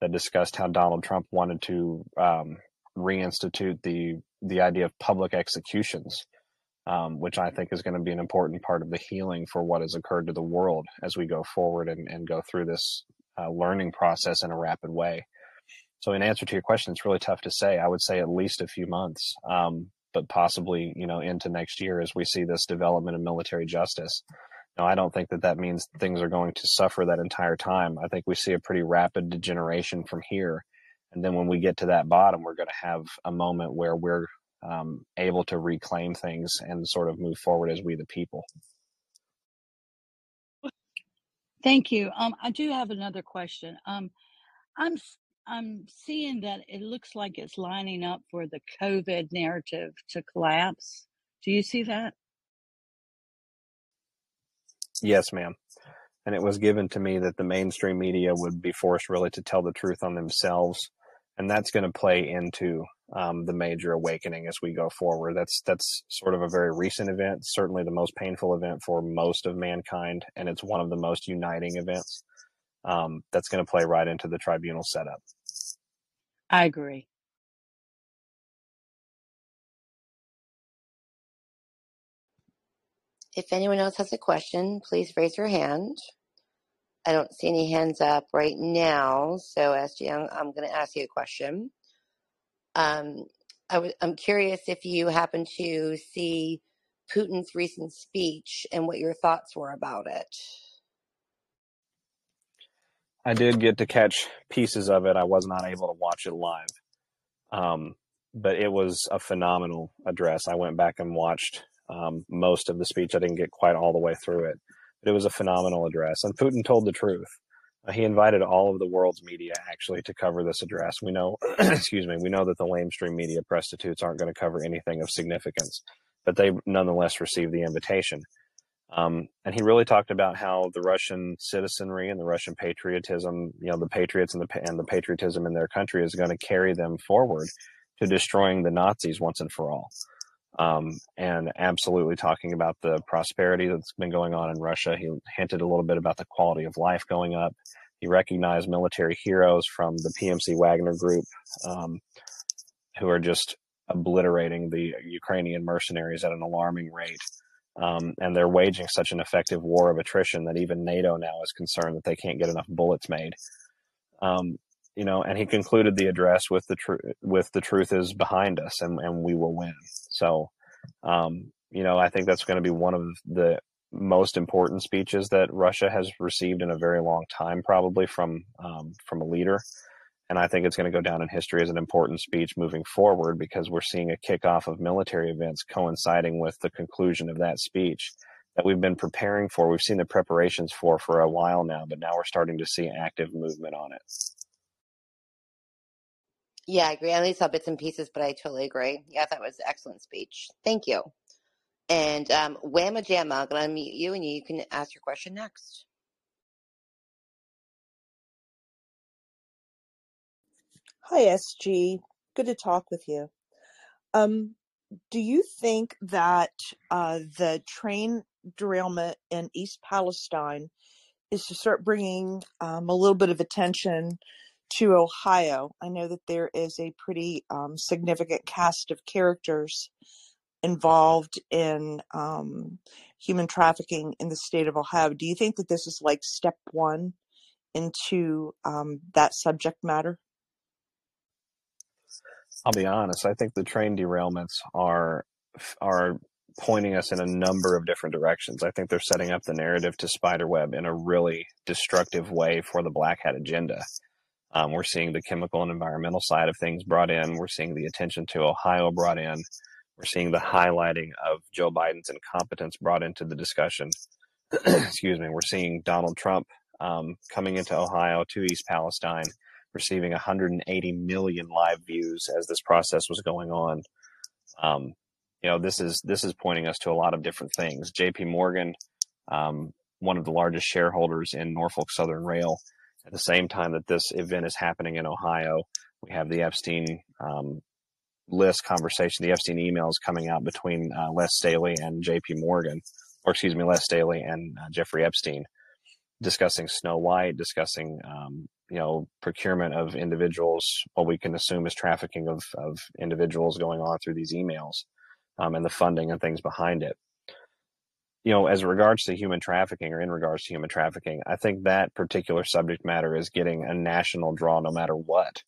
that discussed how Donald Trump wanted to um, reinstitute the the idea of public executions, um, which I think is going to be an important part of the healing for what has occurred to the world as we go forward and, and go through this uh, learning process in a rapid way. So, in answer to your question, it's really tough to say. I would say at least a few months, um, but possibly you know into next year as we see this development of military justice. Now, I don't think that that means things are going to suffer that entire time. I think we see a pretty rapid degeneration from here. And then when we get to that bottom, we're going to have a moment where we're um, able to reclaim things and sort of move forward as we, the people. Thank you. Um, I do have another question. Um, I'm I'm seeing that it looks like it's lining up for the COVID narrative to collapse. Do you see that? Yes, ma'am. And it was given to me that the mainstream media would be forced really to tell the truth on themselves. And that's going to play into um, the major awakening as we go forward. That's that's sort of a very recent event, certainly the most painful event for most of mankind, and it's one of the most uniting events. Um, that's going to play right into the tribunal setup. I agree. If anyone else has a question, please raise your hand. I don't see any hands up right now, so SG, I'm, I'm going to ask you a question. Um, I w- I'm curious if you happen to see Putin's recent speech and what your thoughts were about it. I did get to catch pieces of it. I was not able to watch it live. Um, but it was a phenomenal address. I went back and watched um, most of the speech. I didn't get quite all the way through it, but it was a phenomenal address. And Putin told the truth. Uh, he invited all of the world's media actually to cover this address. We know, excuse me, we know that the lamestream media prostitutes aren't going to cover anything of significance, but they nonetheless received the invitation. Um, and he really talked about how the Russian citizenry and the Russian patriotism, you know, the patriots and the and the patriotism in their country is going to carry them forward to destroying the Nazis once and for all. Um, and absolutely talking about the prosperity that's been going on in Russia. He hinted a little bit about the quality of life going up. He recognized military heroes from the PMC Wagner group um, who are just obliterating the Ukrainian mercenaries at an alarming rate. Um, and they're waging such an effective war of attrition that even NATO now is concerned that they can't get enough bullets made. Um, you know, and he concluded the address with the truth with the truth is behind us, and, and we will win. So, um, you know, I think that's going to be one of the most important speeches that Russia has received in a very long time, probably from um, from a leader. And I think it's going to go down in history as an important speech moving forward because we're seeing a kickoff of military events coinciding with the conclusion of that speech that we've been preparing for. We've seen the preparations for for a while now, but now we're starting to see active movement on it. Yeah, I agree. I only saw bits and pieces, but I totally agree. Yeah, that was an excellent speech. Thank you. And um, Whamma Jamma, I'm going to unmute you and you can ask your question next. Hi, SG. Good to talk with you. Um, do you think that uh, the train derailment in East Palestine is to start bringing um, a little bit of attention to Ohio? I know that there is a pretty um, significant cast of characters involved in um, human trafficking in the state of Ohio. Do you think that this is like step one into um, that subject matter? I'll be honest. I think the train derailments are are pointing us in a number of different directions. I think they're setting up the narrative to spiderweb in a really destructive way for the black hat agenda. Um, we're seeing the chemical and environmental side of things brought in. We're seeing the attention to Ohio brought in. We're seeing the highlighting of Joe Biden's incompetence brought into the discussion. Excuse me. We're seeing Donald Trump um, coming into Ohio to East Palestine, receiving 180 million live views as this process was going on. Um, you know, this is this is pointing us to a lot of different things. J.P. Morgan, um, one of the largest shareholders in Norfolk Southern Rail, at the same time that this event is happening in Ohio, we have the Epstein um, list conversation, the Epstein emails coming out between uh, Jes Staley and J.P. Morgan, or excuse me, Jes Staley and uh, Jeffrey Epstein, discussing Snow White, discussing um, you know procurement of individuals. What we can assume is trafficking of of individuals going on through these emails, um, and the funding and things behind it. You know, as regards to human trafficking or in regards to human trafficking, I think that particular subject matter is getting a national draw no matter what.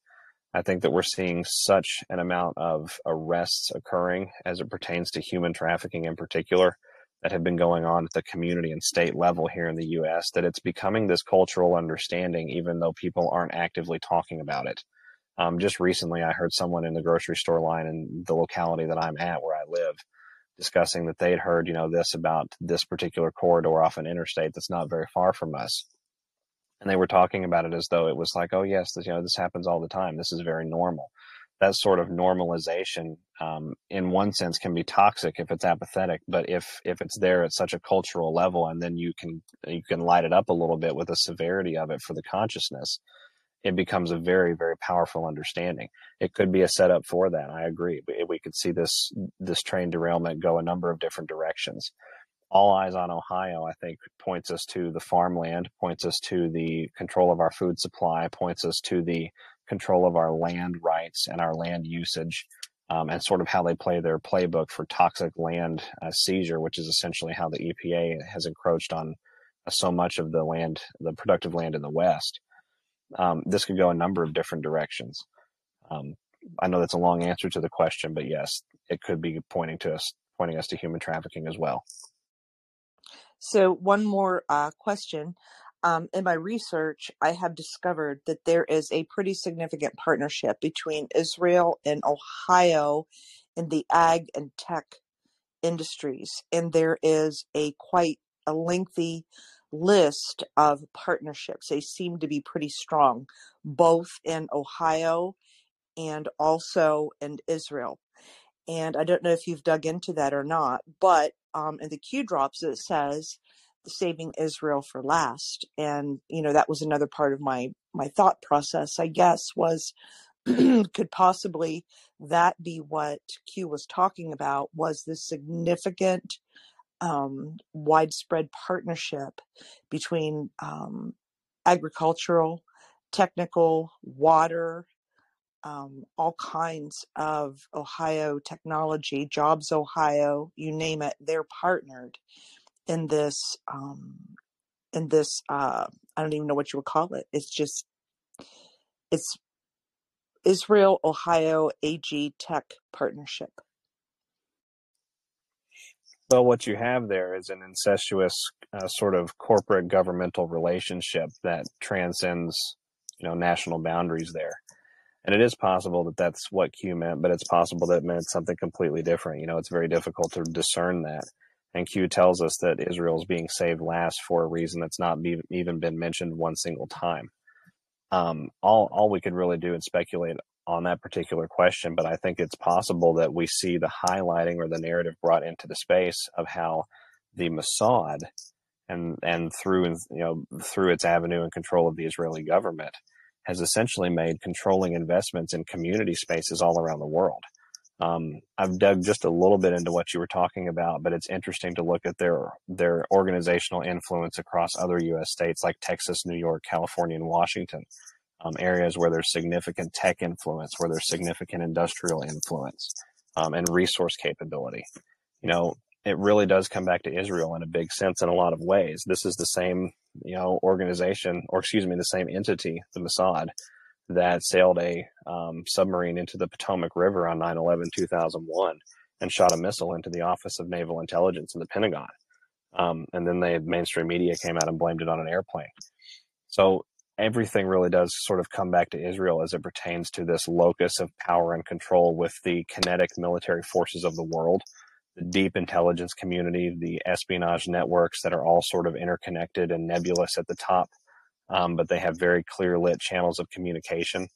I think that we're seeing such an amount of arrests occurring as it pertains to human trafficking in particular that have been going on at the community and state level here in the US that it's becoming this cultural understanding, even though people aren't actively talking about it. Um, just recently, I heard someone in the grocery store line in the locality that I'm at where I live discussing that they'd heard, you know, this about this particular corridor off an interstate that's not very far from us and they were talking about it as though it was like, oh yes, this, you know, this happens all the time. This is very normal. That sort of normalization, um, in one sense, can be toxic if it's apathetic. But if if it's there at such a cultural level, and then you can you can light it up a little bit with the severity of it for the consciousness, it becomes a very very powerful understanding. It could be a setup for that. I agree. We could see this this train derailment go a number of different directions all eyes on Ohio, I think, points us to the farmland, points us to the control of our food supply, points us to the control of our land rights and our land usage, um, and sort of how they play their playbook for toxic land uh, seizure, which is essentially how the EPA has encroached on uh, so much of the land, the productive land in the West. Um, this could go a number of different directions. Um, I know that's a long answer to the question, but yes, it could be pointing to us, pointing us to human trafficking as well. So, one more uh, question. Um, in my research, I have discovered that there is a pretty significant partnership between Israel and Ohio in the ag and tech industries, and there is a quite a lengthy list of partnerships. They seem to be pretty strong, both in Ohio and also in Israel. And I don't know if you've dug into that or not, but um, in the Q drops it says saving Israel for last, and you know that was another part of my my thought process. I guess was could possibly that be what Q was talking about? Was this significant, um, widespread partnership between um, agricultural, technical, water, um, all kinds of Ohio technology, Jobs Ohio, you name it, they're partnered in this um, in this uh, I don't even know what you would call it. It's just it's Israel Ohio AG Tech Partnership. Well, what you have there is an incestuous uh, sort of corporate governmental relationship that transcends, you know, national boundaries there. And it is possible that that's what Q meant, but it's possible that it meant something completely different. You know, it's very difficult to discern that. And Q tells us that Israel is being saved last for a reason that's not be, even been mentioned one single time. Um, all all we could really do is speculate on that particular question, but I think it's possible that we see the highlighting or the narrative brought into the space of how the Mossad and and through you know through its avenue and control of the Israeli government has essentially made controlling investments in community spaces all around the world. Um, I've dug just a little bit into what you were talking about, but it's interesting to look at their their organizational influence across other U.S. states like Texas, New York, California, and Washington, um, areas where there's significant tech influence, where there's significant industrial influence, um, and resource capability. You know, it really does come back to Israel in a big sense in a lot of ways. This is the same, you know, organization, or excuse me, the same entity, the Mossad, that sailed a um, submarine into the Potomac River on 9 11 2001 and shot a missile into the Office of Naval Intelligence in the Pentagon. Um, and then the mainstream media came out and blamed it on an airplane. So everything really does sort of come back to Israel as it pertains to this locus of power and control with the kinetic military forces of the world, the deep intelligence community, the espionage networks that are all sort of interconnected and nebulous at the top um, but they have very clear lit channels of communication.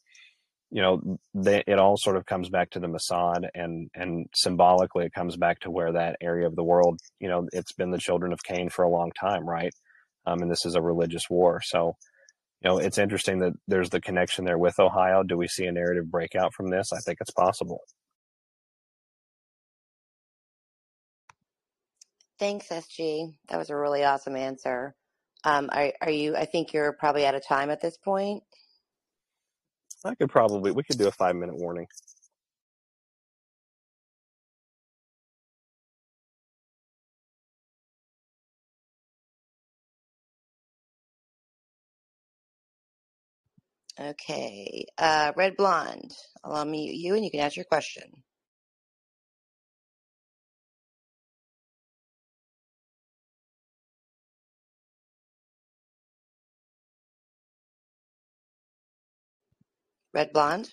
You know, they, it all sort of comes back to the Mossad, and and symbolically, it comes back to where that area of the world. You know, it's been the children of Cain for a long time, right? Um, and this is a religious war, so you know, it's interesting that there's the connection there with Ohio. Do we see a narrative breakout from this? I think it's possible. Thanks, SG. That was a really awesome answer. Um, are, are you, I think you're probably out of time at this point. I could probably, we could do a five minute warning. Okay. Uh, Red Blonde, I'll unmute you and you can ask your question. Red Blonde?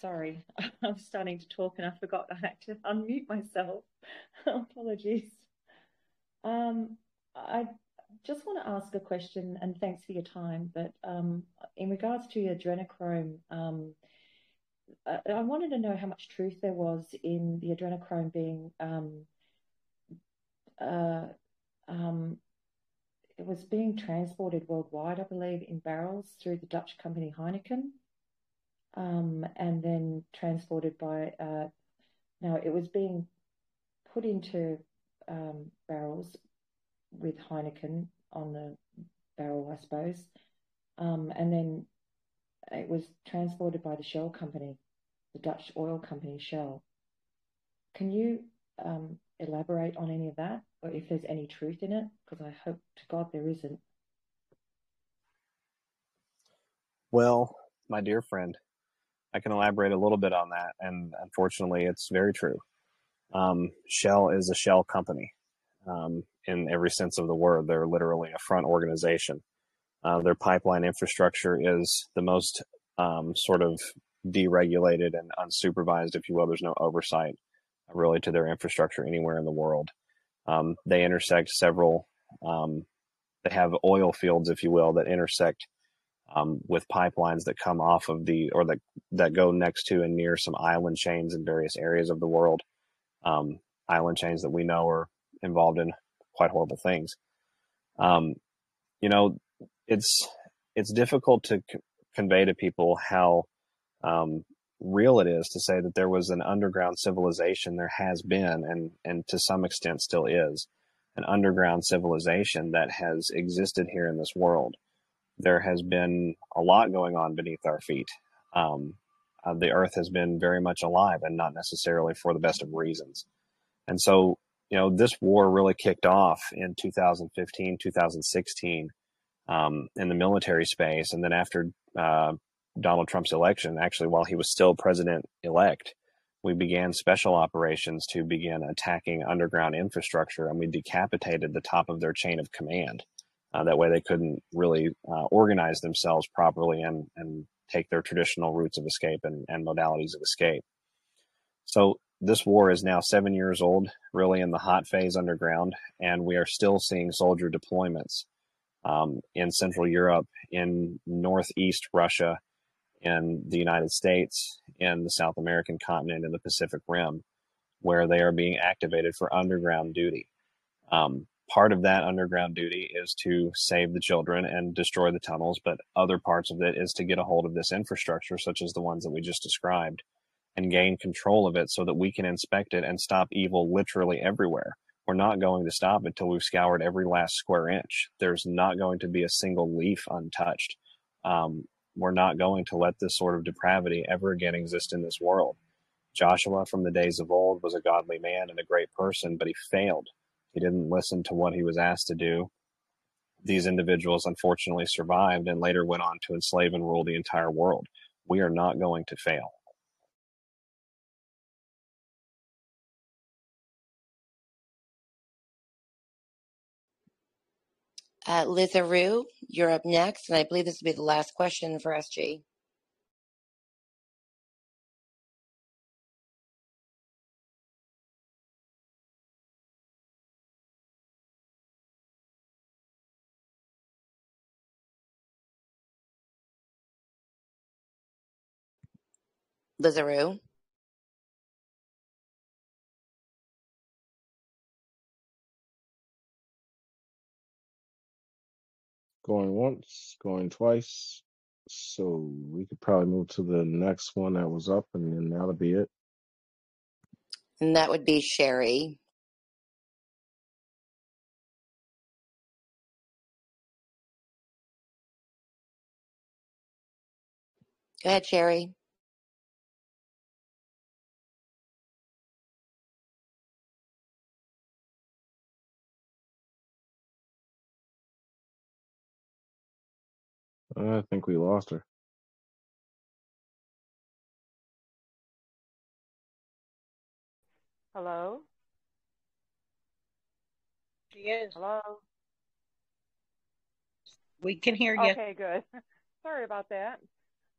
Sorry, I'm starting to talk and I forgot I had to unmute myself. Apologies. Um, I just want to ask a question, and thanks for your time. But um, in regards to your adrenochrome, um, I, I wanted to know how much truth there was in the adrenochrome being um, uh, um, it was being transported worldwide, I believe, in barrels through the Dutch company Heineken, um, and then transported by. Uh, now it was being put into um, barrels with Heineken on the barrel, I suppose, um, and then it was transported by the Shell company, the Dutch oil company Shell. Can you um, elaborate on any of that or if there's any truth in it? Because I hope to God there isn't. Well, my dear friend, I can elaborate a little bit on that. And unfortunately, it's very true. Um, Shell is a shell company um, in every sense of the word. They're literally a front organization. Uh, their pipeline infrastructure is the most um, sort of deregulated and unsupervised, if you will. There's no oversight really to their infrastructure anywhere in the world. Um, they intersect several, um, they have oil fields, if you will, that intersect um, with pipelines that come off of the, or that, that go next to and near some island chains in various areas of the world. Um, island chains that we know are involved in quite horrible things. Um, you know, it's it's difficult to c- convey to people how um, real it is to say that there was an underground civilization. There has been, and and to some extent still is, an underground civilization that has existed here in this world. There has been a lot going on beneath our feet. Um, uh, the Earth has been very much alive, and not necessarily for the best of reasons. And so, you know, this war really kicked off in 2015, 2016 um, in the military space. And then after uh, Donald Trump's election, actually, while he was still president elect, we began special operations to begin attacking underground infrastructure and we decapitated the top of their chain of command. Uh, that way they couldn't really uh, organize themselves properly and, and take their traditional routes of escape and, and modalities of escape. So this war is now seven years old, really in the hot phase underground, and we are still seeing soldier deployments um, in Central Europe, in Northeast Russia, in the United States, in the South American continent, in the Pacific Rim, where they are being activated for underground duty. Um, part of that underground duty is to save the children and destroy the tunnels, but other parts of it is to get a hold of this infrastructure, such as the ones that we just described, and gain control of it so that we can inspect it and stop evil literally everywhere. We're not going to stop until we've scoured every last square inch. There's not going to be a single leaf untouched. Um, we're not going to let this sort of depravity ever again exist in this world. Joshua from the days of old was a godly man and a great person, but he failed. He didn't listen to what he was asked to do. These individuals unfortunately survived and later went on to enslave and rule the entire world. We are not going to fail. Uh, Liz Aru, you're up next, and I believe this will be the last question for SG. Liz Aru. Going once, going twice. So we could probably move to the next one that was up, and then that'll be it. And that would be Sherry. Go ahead, Sherry. I think we lost her. Hello? She is. Hello? We can hear you. Okay, good. Sorry about that.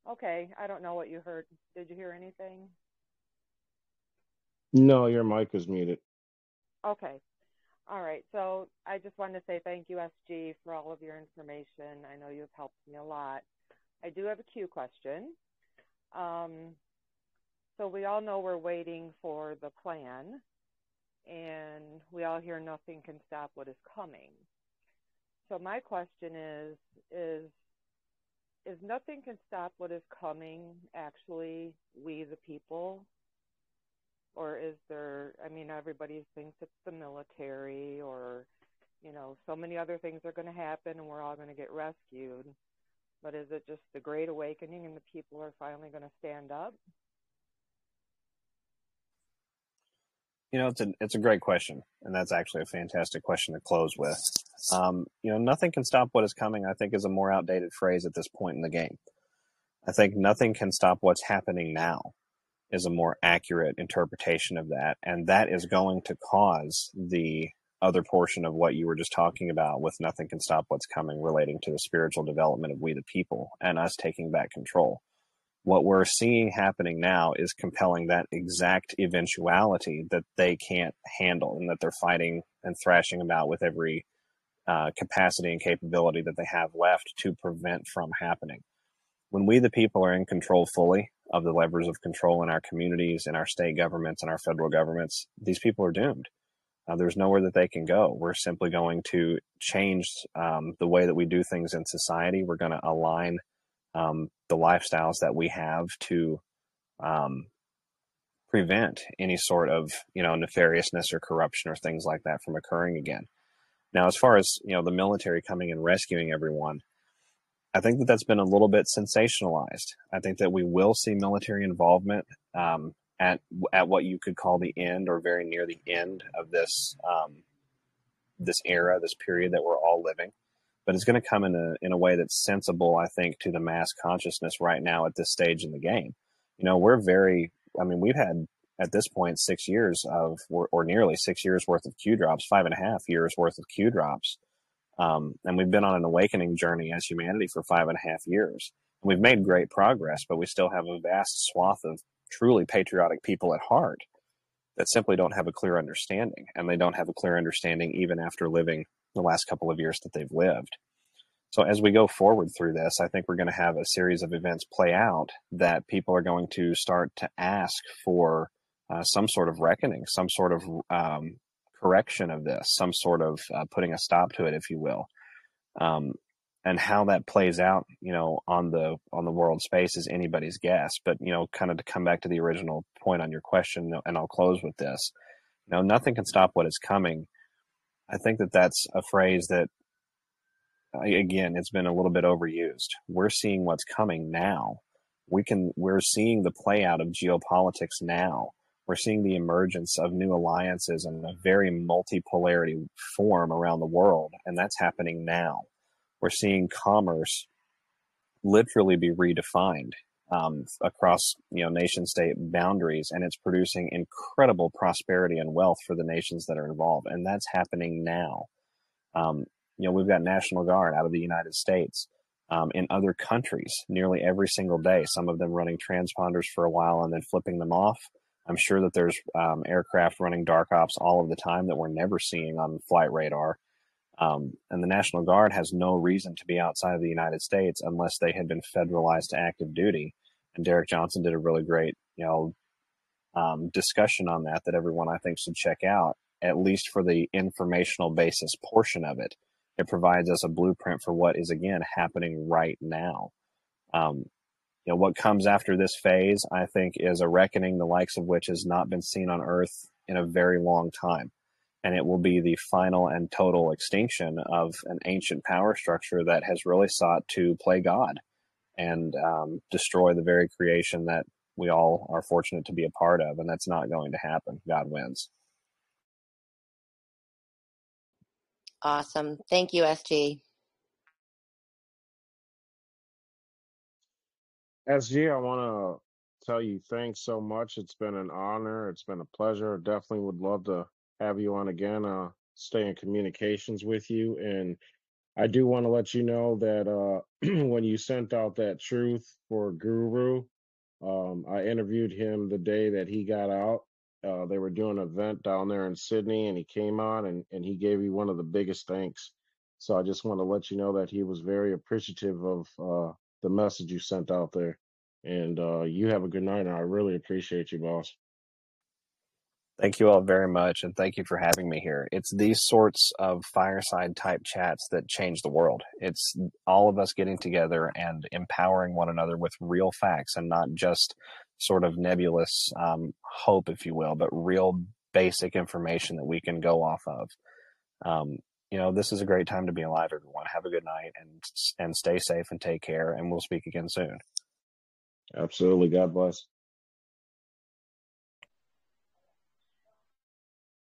Okay, I don't know what you heard. Did you hear anything? No, your mic is muted. Okay. All right. So I just wanted to say thank you, SG, for all of your information. I know you've helped me a lot. I do have a Q question. Um, so we all know we're waiting for the plan, and we all hear nothing can stop what is coming. So my question is, is is nothing can stop what is coming actually we the people or is there i mean everybody thinks it's the military or you know so many other things are going to happen and we're all going to get rescued but is it just the great awakening and the people are finally going to stand up You know, it's a it's a great question, and that's actually a fantastic question to close with. Um, you know, nothing can stop what is coming. I think is a more outdated phrase at this point in the game. I think nothing can stop what's happening now is a more accurate interpretation of that, and that is going to cause the other portion of what you were just talking about with nothing can stop what's coming relating to the spiritual development of we the people and us taking back control what we're seeing happening now is compelling that exact eventuality that they can't handle and that they're fighting and thrashing about with every uh, capacity and capability that they have left to prevent from happening. When we, the people, are in control fully of the levers of control in our communities, in our state governments, and our federal governments, these people are doomed. Uh, there's nowhere that they can go. We're simply going to change um, the way that we do things in society. We're going to align um, the lifestyles that we have to um, prevent any sort of you know nefariousness or corruption or things like that from occurring again. Now, as far as you know, the military coming and rescuing everyone, I think that that's been a little bit sensationalized. I think that we will see military involvement um, at at what you could call the end or very near the end of this um, this era, this period that we're all living. But it's going to come in a in a way that's sensible, I think, to the mass consciousness right now at this stage in the game. You know, we're very. I mean, we've had at this point six years of or, or nearly six years worth of Q drops, five and a half years worth of Q drops um, and we've been on an awakening journey as humanity for five and a half years. And we've made great progress, but we still have a vast swath of truly patriotic people at heart that simply don't have a clear understanding. And they don't have a clear understanding even after living the last couple of years that they've lived. So as we go forward through this, I think we're going to have a series of events play out that people are going to start to ask for uh, some sort of reckoning, some sort of um, correction of this, some sort of uh, putting a stop to it, if you will. Um, and how that plays out, you know, on the on the world space is anybody's guess. But you know, kind of to come back to the original point on your question, and I'll close with this. You know, nothing can stop what is coming. I think that that's a phrase that, again, it's been a little bit overused. We're seeing what's coming now. We can we're seeing the play out of geopolitics now we're seeing the emergence of new alliances in a very multipolarity form around the world, and that's happening now. We're seeing commerce literally be redefined um, across you know nation state boundaries, and it's producing incredible prosperity and wealth for the nations that are involved, and that's happening now. Um, you know, we've got National Guard out of the United States. Um, in other countries, nearly every single day, some of them running transponders for a while and then flipping them off I'm sure that there's um, aircraft running dark ops all of the time that we're never seeing on flight radar. Um, and the National Guard has no reason to be outside of the United States unless they had been federalized to active duty. And Derek Johnson did a really great, you know, um, discussion on that that everyone I think should check out, at least for the informational basis portion of it. It provides us a blueprint for what is again happening right now. Um, you know what comes after this phase i think is a reckoning the likes of which has not been seen on earth in a very long time. And it will be the final and total extinction of an ancient power structure that has really sought to play god and um, destroy the very creation that we all are fortunate to be a part of. And that's not going to happen. God wins. Awesome. Thank you sg SG, I want to tell you thanks so much. It's been an honor. It's been a pleasure. Definitely would love to have you on again. Uh, stay in communications with you. And I do want to let you know that uh, when you sent out that truth for Guru, um, I interviewed him the day that he got out. Uh, they were doing an event down there in Sydney, and he came on and, and he gave you one of the biggest thanks. So I just want to let you know that he was very appreciative of uh, the message you sent out there. And uh, you have a good night, and I really appreciate you, boss. Thank you all very much, and thank you for having me here. It's these sorts of fireside type chats that change the world. It's all of us getting together and empowering one another with real facts and not just sort of nebulous um, hope, if you will, but real basic information that we can go off of. Um, you know, this is a great time to be alive, everyone. Have a good night and and stay safe and take care. And we'll speak again soon. Absolutely. God bless.